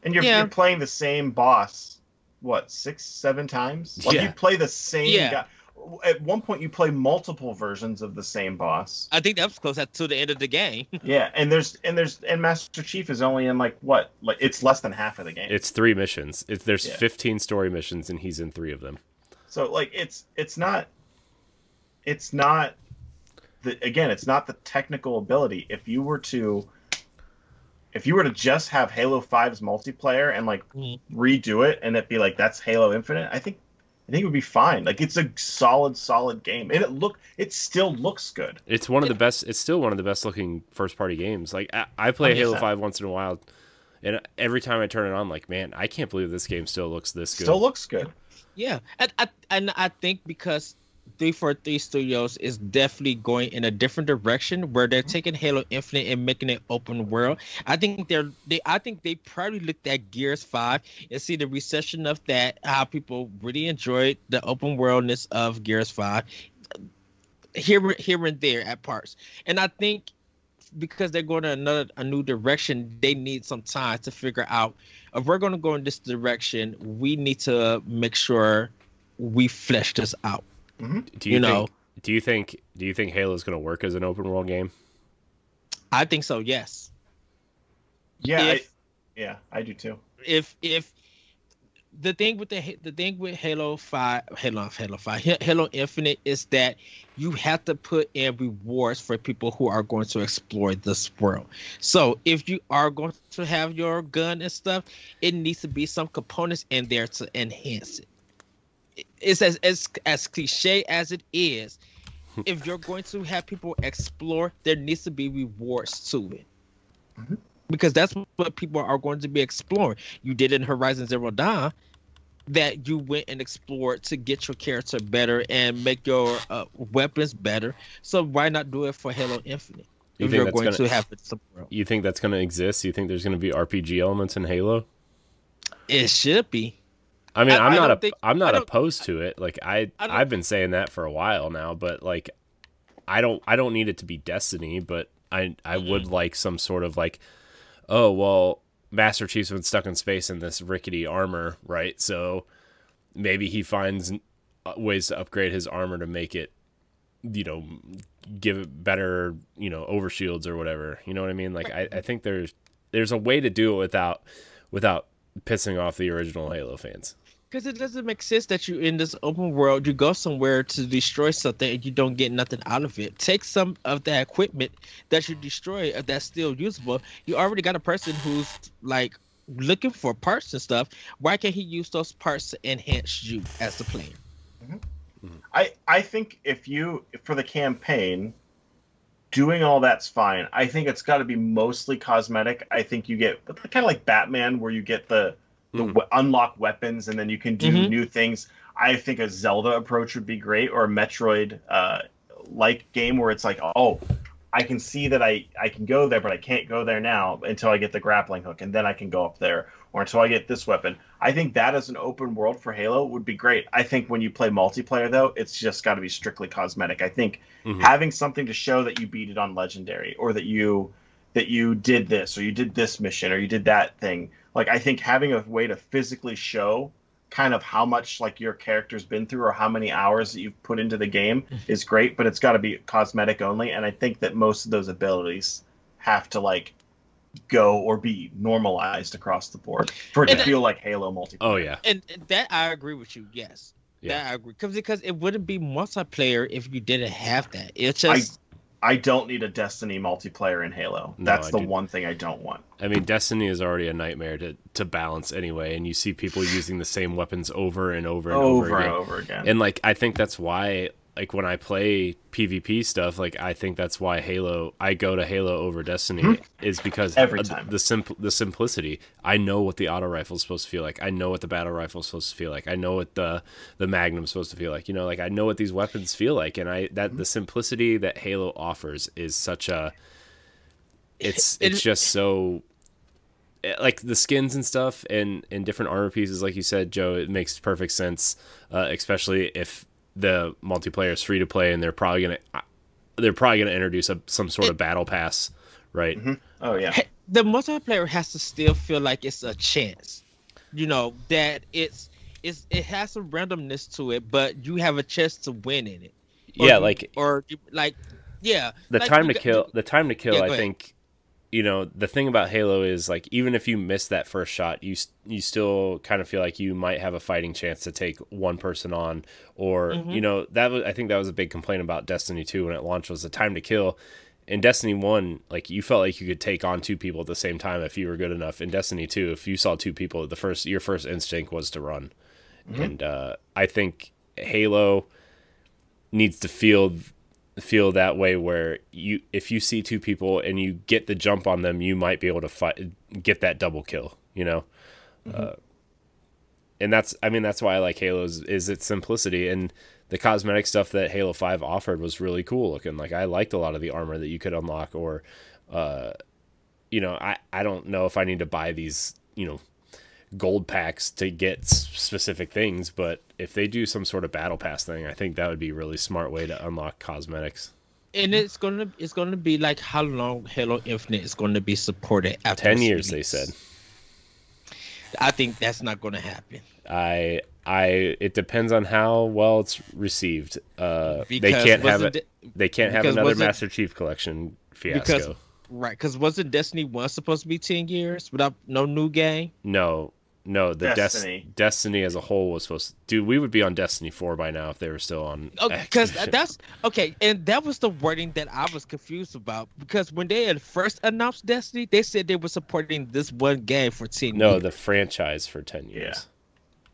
S3: And you're,
S2: Yeah.
S3: you're playing the same boss what 6 7 times? Like
S1: Yeah.
S3: you play the same
S2: Yeah.
S3: guy. At one point you play multiple versions of the same boss.
S2: I think that was close to the end of the game.
S3: Yeah, and there's and there's and Master Chief is only in like what? Like it's less than half of the game.
S1: It's three missions. It's there's
S3: Yeah.
S1: 15 story missions and he's in 3 of them.
S3: So like it's it's not it's not the again it's not the technical ability. If you were to if you were to just have Halo 5's multiplayer and like
S2: Mhm.
S3: redo it and it be like that's Halo Infinite, I think I think it would be fine. Like it's a solid solid game. And it look it still looks good.
S1: It's one of the best it's still one of the best looking first party games. Like I, I play Halo
S3: 100%.
S1: 5 once in a while and every time I turn it on like, man, I can't believe this game still looks this good.
S3: Still looks good.
S2: Yeah, and I and I think because 343 Studios is definitely going in a different direction where they're mm-hmm. taking Halo Infinite and making it open world. I think they're they I think they probably looked at Gears 5 and see the recession of that, how people really enjoyed the open worldness of Gears 5 here here and there at parts. And I think because they're going in another a new direction, they need some time to figure out if we're going to go in this direction, we need to make sure we flesh this out. Mm-hmm.
S1: do
S2: you
S1: you, think
S2: know-
S1: do you think do you think Halo is going to work as an open world game?
S2: I think so. Yes.
S3: Yeah,
S2: If-
S3: I, yeah, I do too.
S2: If if the thing with the the thing with Halo Five, Halo Halo Five, Halo Infinite is that you have to put in rewards for people who are going to explore this world. So if you are going to have your gun and stuff, it needs to be some components in there to enhance it. It's as as as cliche as it is. if you're going to have people explore, there needs to be rewards to it.
S3: Mhm.
S2: Because that's what people are going to be exploring. You did in Horizon Zero Dawn that you went and explored to get your character better and make your uh, weapons better. So why not do it for Halo Infinite?
S1: You
S2: if you're going
S1: gonna-
S2: to have it somewhere else.
S1: You think that's going to exist? You think there's going to be RPG elements in Halo?
S2: It should be.
S1: I mean,
S2: I-
S1: am not a,
S2: think-
S1: I'm not opposed to it. Like I,
S2: I
S1: I've been saying that for a while now, but like I don't I don't need it to be Destiny, but I I would like some sort of like oh, well, Master Chief's been stuck in space in this rickety armor, right? So maybe he finds uh, ways to upgrade his armor to make it you know give it better, you know, overshields or whatever. You know what I mean? Like I, I think there's there's a way to do it without without pissing off the original Halo fans.
S2: Because it doesn't make sense that you in this open world, you go somewhere to destroy something and you don't get nothing out of it. Take some of that equipment that you destroy uh, that's still usable. You already got a person who's like looking for parts and stuff. Why can't he use those parts to enhance you as the player?
S3: I I think if you for the campaign, doing all that's fine. I think it's got to be mostly cosmetic. I think you get kind of like Batman, where you get the the we- unlock weapons and then you can do
S2: Mhm.
S3: new things. I think a Zelda approach would be great, or a Metroid uh, like game where it's like, oh, I can see that I I can go there, but I can't go there now until I get the grappling hook, and then I can go up there, or until I get this weapon. I think that as an open world for Halo would be great. I think when you play multiplayer though, it's just got to be strictly cosmetic. I think
S1: Mhm.
S3: having something to show that you beat it on legendary, or that you that you did this, or you did this mission, or you did that thing. Like I think having a way to physically show kind of how much like your character's been through or how many hours that you've put into the game mm. is great, but it's got to be cosmetic only. And I think that most of those abilities have to like go or be normalized across the board for it to
S2: And-
S3: feel like Halo multiplayer.
S1: Oh yeah.
S2: And and that I agree with you. Yes, That I agree. Because because it wouldn't be multiplayer if you didn't have that. It's just
S3: I don't need a Destiny multiplayer in Halo.
S1: No,
S3: That's
S1: I
S3: the
S1: do-
S3: one thing I don't want.
S1: I mean, Destiny is already a nightmare to, to balance anyway, and you see people using the same weapons over and over and over,
S3: Over
S1: again.
S3: and over again.
S1: And like, I think that's why, like, when I play PvP stuff, like, I think that's why Halo, I go to Halo over Destiny, is because.
S3: Every
S1: the-
S3: time.
S1: the simple, the simplicity. I know what the auto rifle is supposed to feel like. I know what the battle rifle is supposed to feel like. I know what the the Magnum is supposed to feel like. You know, like I know what these weapons feel like, and I that the simplicity that Halo offers is such a. It's
S2: It-
S1: it's just so eh, like the skins and stuff and and different armor pieces like you said joe it makes perfect sense uh, especially if the multiplayer is free to play and they're probably gonna they're probably gonna introduce a, some sort of battle pass right mm-hmm.
S3: oh yeah.
S2: The multiplayer has to still feel like it's a chance. You know that it's it's it has some randomness to it, but you have a chance to win in it. Or
S1: yeah
S2: you-
S1: like
S2: or you- like yeah.
S1: the
S2: like
S1: time
S2: you
S1: to
S2: got-
S1: kill the time to kill
S2: Yeah,
S1: i
S2: ahead.
S1: think you know the thing about halo is like even if you miss that first shot you you still kind of feel like you might have a fighting chance to take one person on or
S2: Mhm.
S1: you know that was i think that was a big complaint about destiny 2 when it launched was the time to kill. In destiny 1 like you felt like you could take on two people at the same time if you were good enough. In destiny 2 if you saw two people the first your first instinct was to run. And uh, i think halo needs to feel feel that way where you if you see two people and you get the jump on them you might be able to fight get that double kill you know? Uh, and that's i mean that's why i like halo's is its simplicity. And the cosmetic stuff that halo 5 offered was really cool looking. Like i liked a lot of the armor that you could unlock or uh you know i i don't know if i need to buy these you know gold packs to get specific things but if they do some sort of battle pass thing i think that would be a really smart way to unlock cosmetics.
S2: And it's gonna it's gonna be like how long Halo Infinite is gonna be supported after
S1: 10
S2: its
S1: years they said.
S2: I think that's not gonna happen.
S1: i i it depends on how well it's received. Uh they can't have it they can't have another master chief collection fiasco.
S2: because right because wasn't Destiny One supposed to be ten years without no new game?
S1: no no the destiny
S3: Destiny.
S1: destiny as a whole was supposed to dude we would be on destiny 4 by now if they were still on
S2: Oh, because
S1: Activision.
S2: that's okay, and that was the wording that I was confused about. Because when they had first announced Destiny, they said they were supporting this one game for ten
S1: no
S2: years.
S1: the franchise for 10 years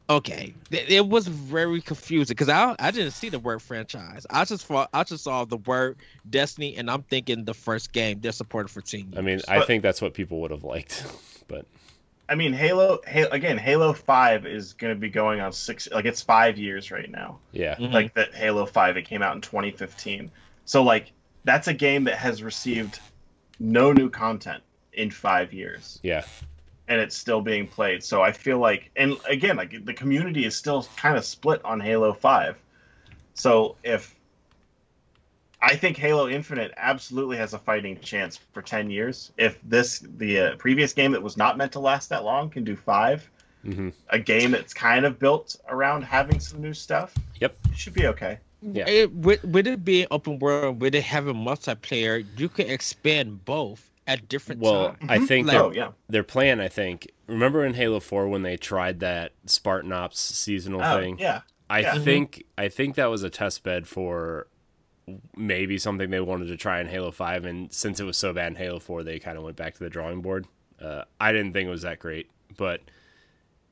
S2: Yeah. Okay, it was very confusing because I I didn't see the word franchise. I just thought I just saw the word Destiny, and I'm thinking the first game they're supported for ten years.
S1: i mean i
S3: But-
S1: think that's what people would have liked but
S3: I mean, Halo, Halo again. Halo Five is going to be going on six. Like it's five years right now.
S1: yeah
S2: Mhm.
S3: Like that Halo Five, it came out in 2015. So like that's a game that has received no new content in five years,
S1: yeah
S3: and it's still being played. So I feel like, and again, like the community is still kind of split on Halo Five. So if I think Halo Infinite absolutely has a fighting chance for 10 years. If this the uh, previous game that was not meant to last that long can do 5,
S1: hmm
S3: a game that's kind of built around having some new stuff,
S1: Yep.
S3: it should be okay.
S1: Yeah.
S2: It, with, with it being open world, with it having multiplayer, you can expand both at different
S1: well
S2: times.
S1: i think
S2: Like-
S1: their,
S3: oh, yeah.
S1: their plan i think remember in halo 4 when they tried that spartan ops seasonal
S3: Oh,
S1: thing
S3: yeah.
S1: I
S3: Yeah.
S1: think I think that was a test bed for maybe something they wanted to try in Halo Five, and since it was so bad in Halo Four, they kind of went back to the drawing board. Uh, I didn't think it was that great, but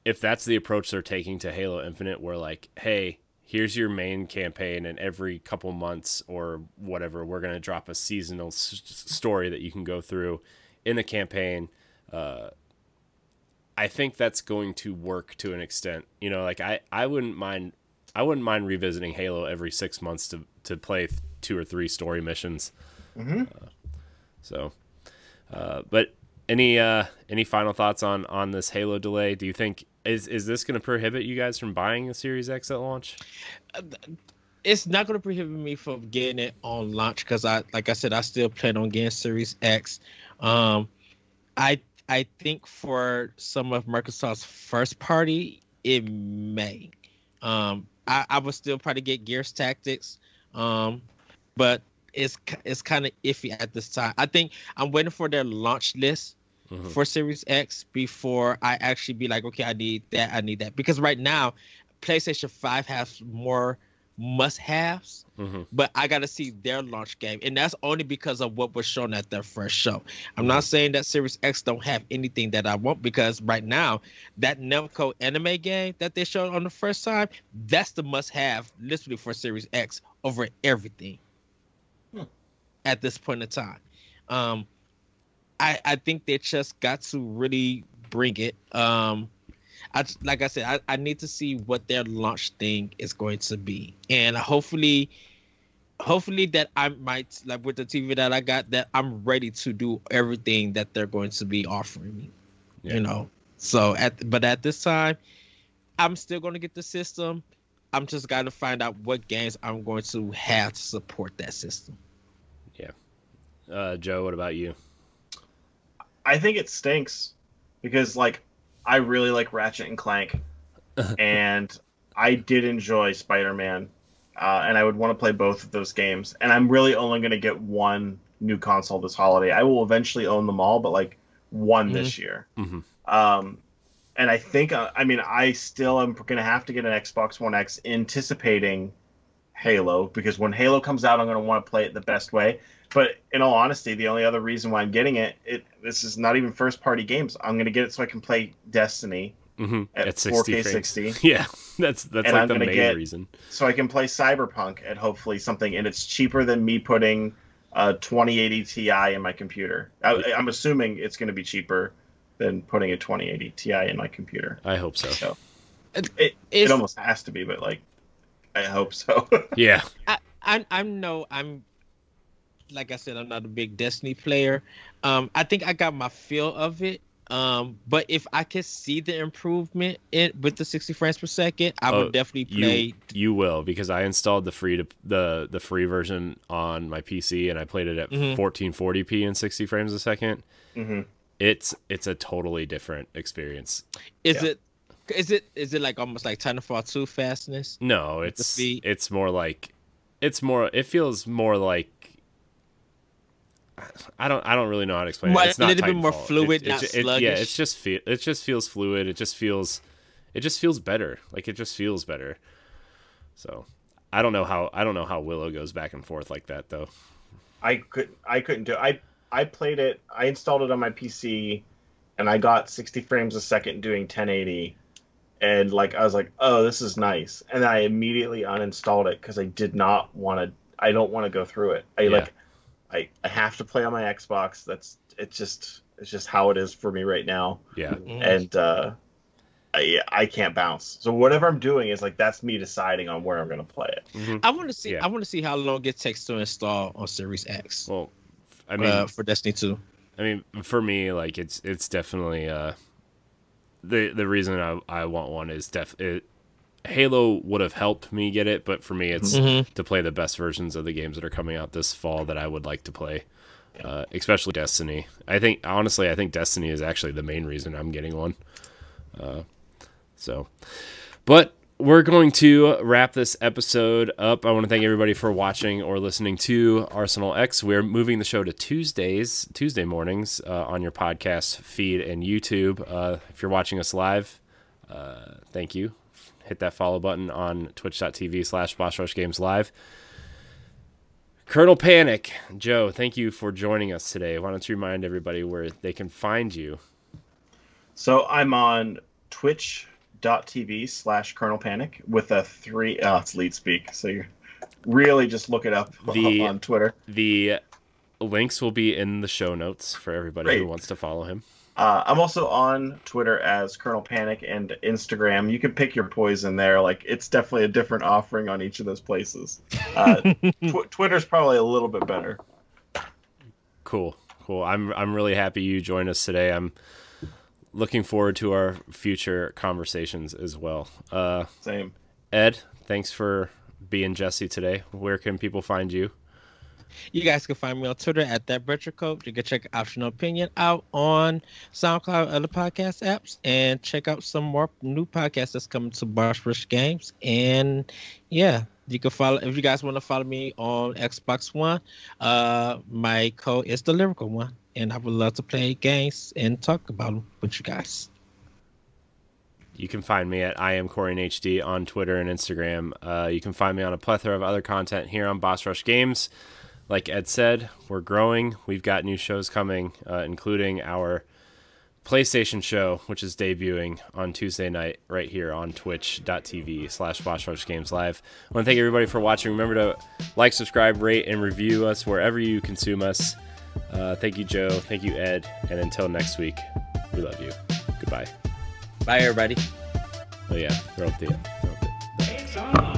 S1: if that's the approach they're taking to Halo Infinite, where like, hey, here's your main campaign, and every couple months or whatever, we're gonna drop a seasonal s- story that you can go through in the campaign. Uh, I think that's going to work to an extent. You know, like I, I wouldn't mind I wouldn't mind revisiting Halo every six months to to play th- two or three story missions.
S3: hmm
S1: So, uh, but any uh, any final thoughts on on this Halo delay? Do you think is is this going to prohibit you guys from buying the Series X at launch?
S2: it's not going to prohibit me from getting it on launch because I, like I said, I still plan on getting Series X. Um, I I think for some of Microsoft's first party, it may. Um, I, I would still probably get Gears Tactics, um, but it's it's kind of iffy at this time. I think I'm waiting for their launch list
S1: Mhm.
S2: for Series X before I actually be like, okay, I need that, I need that. Because right now, PlayStation Five has more must-haves,
S1: hmm
S2: but I got to see their launch game, and that's only because of what was shown at their first show. I'm not saying that Series X don't have anything that I want because right now that Namco anime game that they showed on the first time, that's the must-have literally for Series X over everything
S3: Hmm.
S2: at this point in time. Um, I I think they just got to really bring it. Um, I like I said, I, I need to see what their launch thing is going to be, and hopefully, hopefully that I might like with the TV that I got that I'm ready to do everything that they're going to be offering me.
S1: Yeah.
S2: You know, so at but at this time, I'm still going to get the system. I'm just got to find out what games I'm going to have to support that system. Yeah.
S1: Uh, Joe, what about you?
S3: I think it stinks because like I really like Ratchet and Clank, and I did enjoy Spider Man, uh, and I would want to play both of those games. And I'm really only going to get one new console this holiday. I will eventually own them all, but like one this year.
S1: Mhm.
S3: Um, and I think uh, I mean I still am going to have to get an Xbox One X, anticipating Halo because when Halo comes out, I'm going to want to play it the best way. But in all honesty, the only other reason why I'm getting it, it this is not even first party games. I'm going to get it so I can play Destiny,
S1: hmm
S3: At
S1: At 60
S3: 4K
S1: frames.
S3: 60.
S1: Yeah, that's that's
S3: And
S1: like
S3: I'm
S1: the main
S3: get-
S1: reason.
S3: so I can play Cyberpunk at hopefully something, and it's cheaper than me putting a 2080 Ti in my computer. I, I'm assuming it's going to be cheaper than putting a 2080 Ti in my computer.
S1: I hope so.
S3: So
S2: It-
S3: it, it almost has to be, but like I hope so.
S1: Yeah,
S2: I, I I'm no I'm like I said I'm not a big Destiny player. Um, I think I got my feel of it. Um, but if I could see the improvement in with the 60 frames per second, I
S1: Oh,
S2: would definitely play.
S1: you you will because I installed the free to the the free version on my PC and I played it at
S2: Mhm.
S1: 1440p and 60 frames a second.
S3: hmm
S1: It's it's a totally different experience.
S2: Is
S3: Yeah.
S2: it? Is it? Is it like almost like Titanfall 2 fastness?
S1: No, it's it's more like it's more it feels more like I don't I don't really know how to explain
S2: More-
S1: it. It's not
S2: a little bit more fluid,
S1: It- it
S2: not
S1: ju- it- yeah, it's just feel it just feels fluid. It just feels it just feels better. Like it just feels better. So I don't know how I don't know how Willow goes back and forth like that though.
S3: I could I couldn't do. I I played it. I installed it on my PC, and I got 60 frames a second doing 1080, and like I was like, oh, this is nice, and I immediately uninstalled it because I did not want to. I don't want to go through it. I
S1: Yeah.
S3: like. I I have to play on my Xbox. That's it's just it's just how it is for me right now,
S1: Yeah.
S2: Mhm.
S3: and uh, I I can't bounce. So whatever I'm doing is like that's me deciding on where I'm gonna play it.
S1: Mhm.
S2: I want to see.
S1: Yeah.
S2: I want to see how long it takes to install on Series X
S1: Well, I mean,
S2: uh, for Destiny 2.
S1: I mean, for me, like it's it's definitely uh, the the reason I I want one is def it. Halo would have helped me get it, but for me, it's
S2: Mhm.
S1: to play the best versions of the games that are coming out this fall that I would like to play, uh, especially Destiny. I think honestly, I think Destiny is actually the main reason I'm getting one. Uh, so, but we're going to wrap this episode up. I want to thank everybody for watching or listening to Arsenal X. We're moving the show to Tuesdays, Tuesday mornings uh, on your podcast feed and YouTube. Uh, if you're watching us live, uh, thank you. Hit that follow button on twitch.tv slash Boss Rush Games Live. Colonel Panic, Joe, thank you for joining us today. Why don't you remind everybody where they can find you?
S3: So I'm on twitch.tv slash Colonel Panic with a three. Oh, it's leet speak. So you really just look it up
S1: The-
S3: on Twitter.
S1: The links will be in the show notes for everybody who wants to follow him.
S3: Uh, I'm also on Twitter as Colonel Panic and Instagram. You can pick your poison there. Like it's definitely a different offering on each of those places. Uh, tw- Twitter's probably a little bit better.
S1: Cool, cool. I'm I'm really happy you joined us today. I'm looking forward to our future conversations as well. Uh,
S3: Same.
S1: Ed, thanks for being Jesse today. Where can people find you?
S2: You guys can find me on Twitter at that Coach. You can check Optional Opinion out on SoundCloud, other podcast apps, and check out some more new podcasts that's coming to Boss Rush Games. And yeah, you can follow if you guys want to follow me on Xbox One. Uh, my code is the Lyrical One, and I would love to play games and talk about them with you guys.
S1: you can find me at I am Corey HD on Twitter and Instagram. Uh, you can find me on a plethora of other content here on Boss Rush Games. Like Ed said, we're growing. We've got new shows coming, uh, including our PlayStation show, which is debuting on Tuesday night right here on twitch.tv slash Boss Rush Games Live. I want to thank everybody for watching. Remember to like, subscribe, rate, and review us wherever you consume us. Uh, thank you, Joe. Thank you, Ed. And until next week, we love you. Goodbye.
S2: Bye, everybody.
S1: Oh, yeah. We're up the, we're up the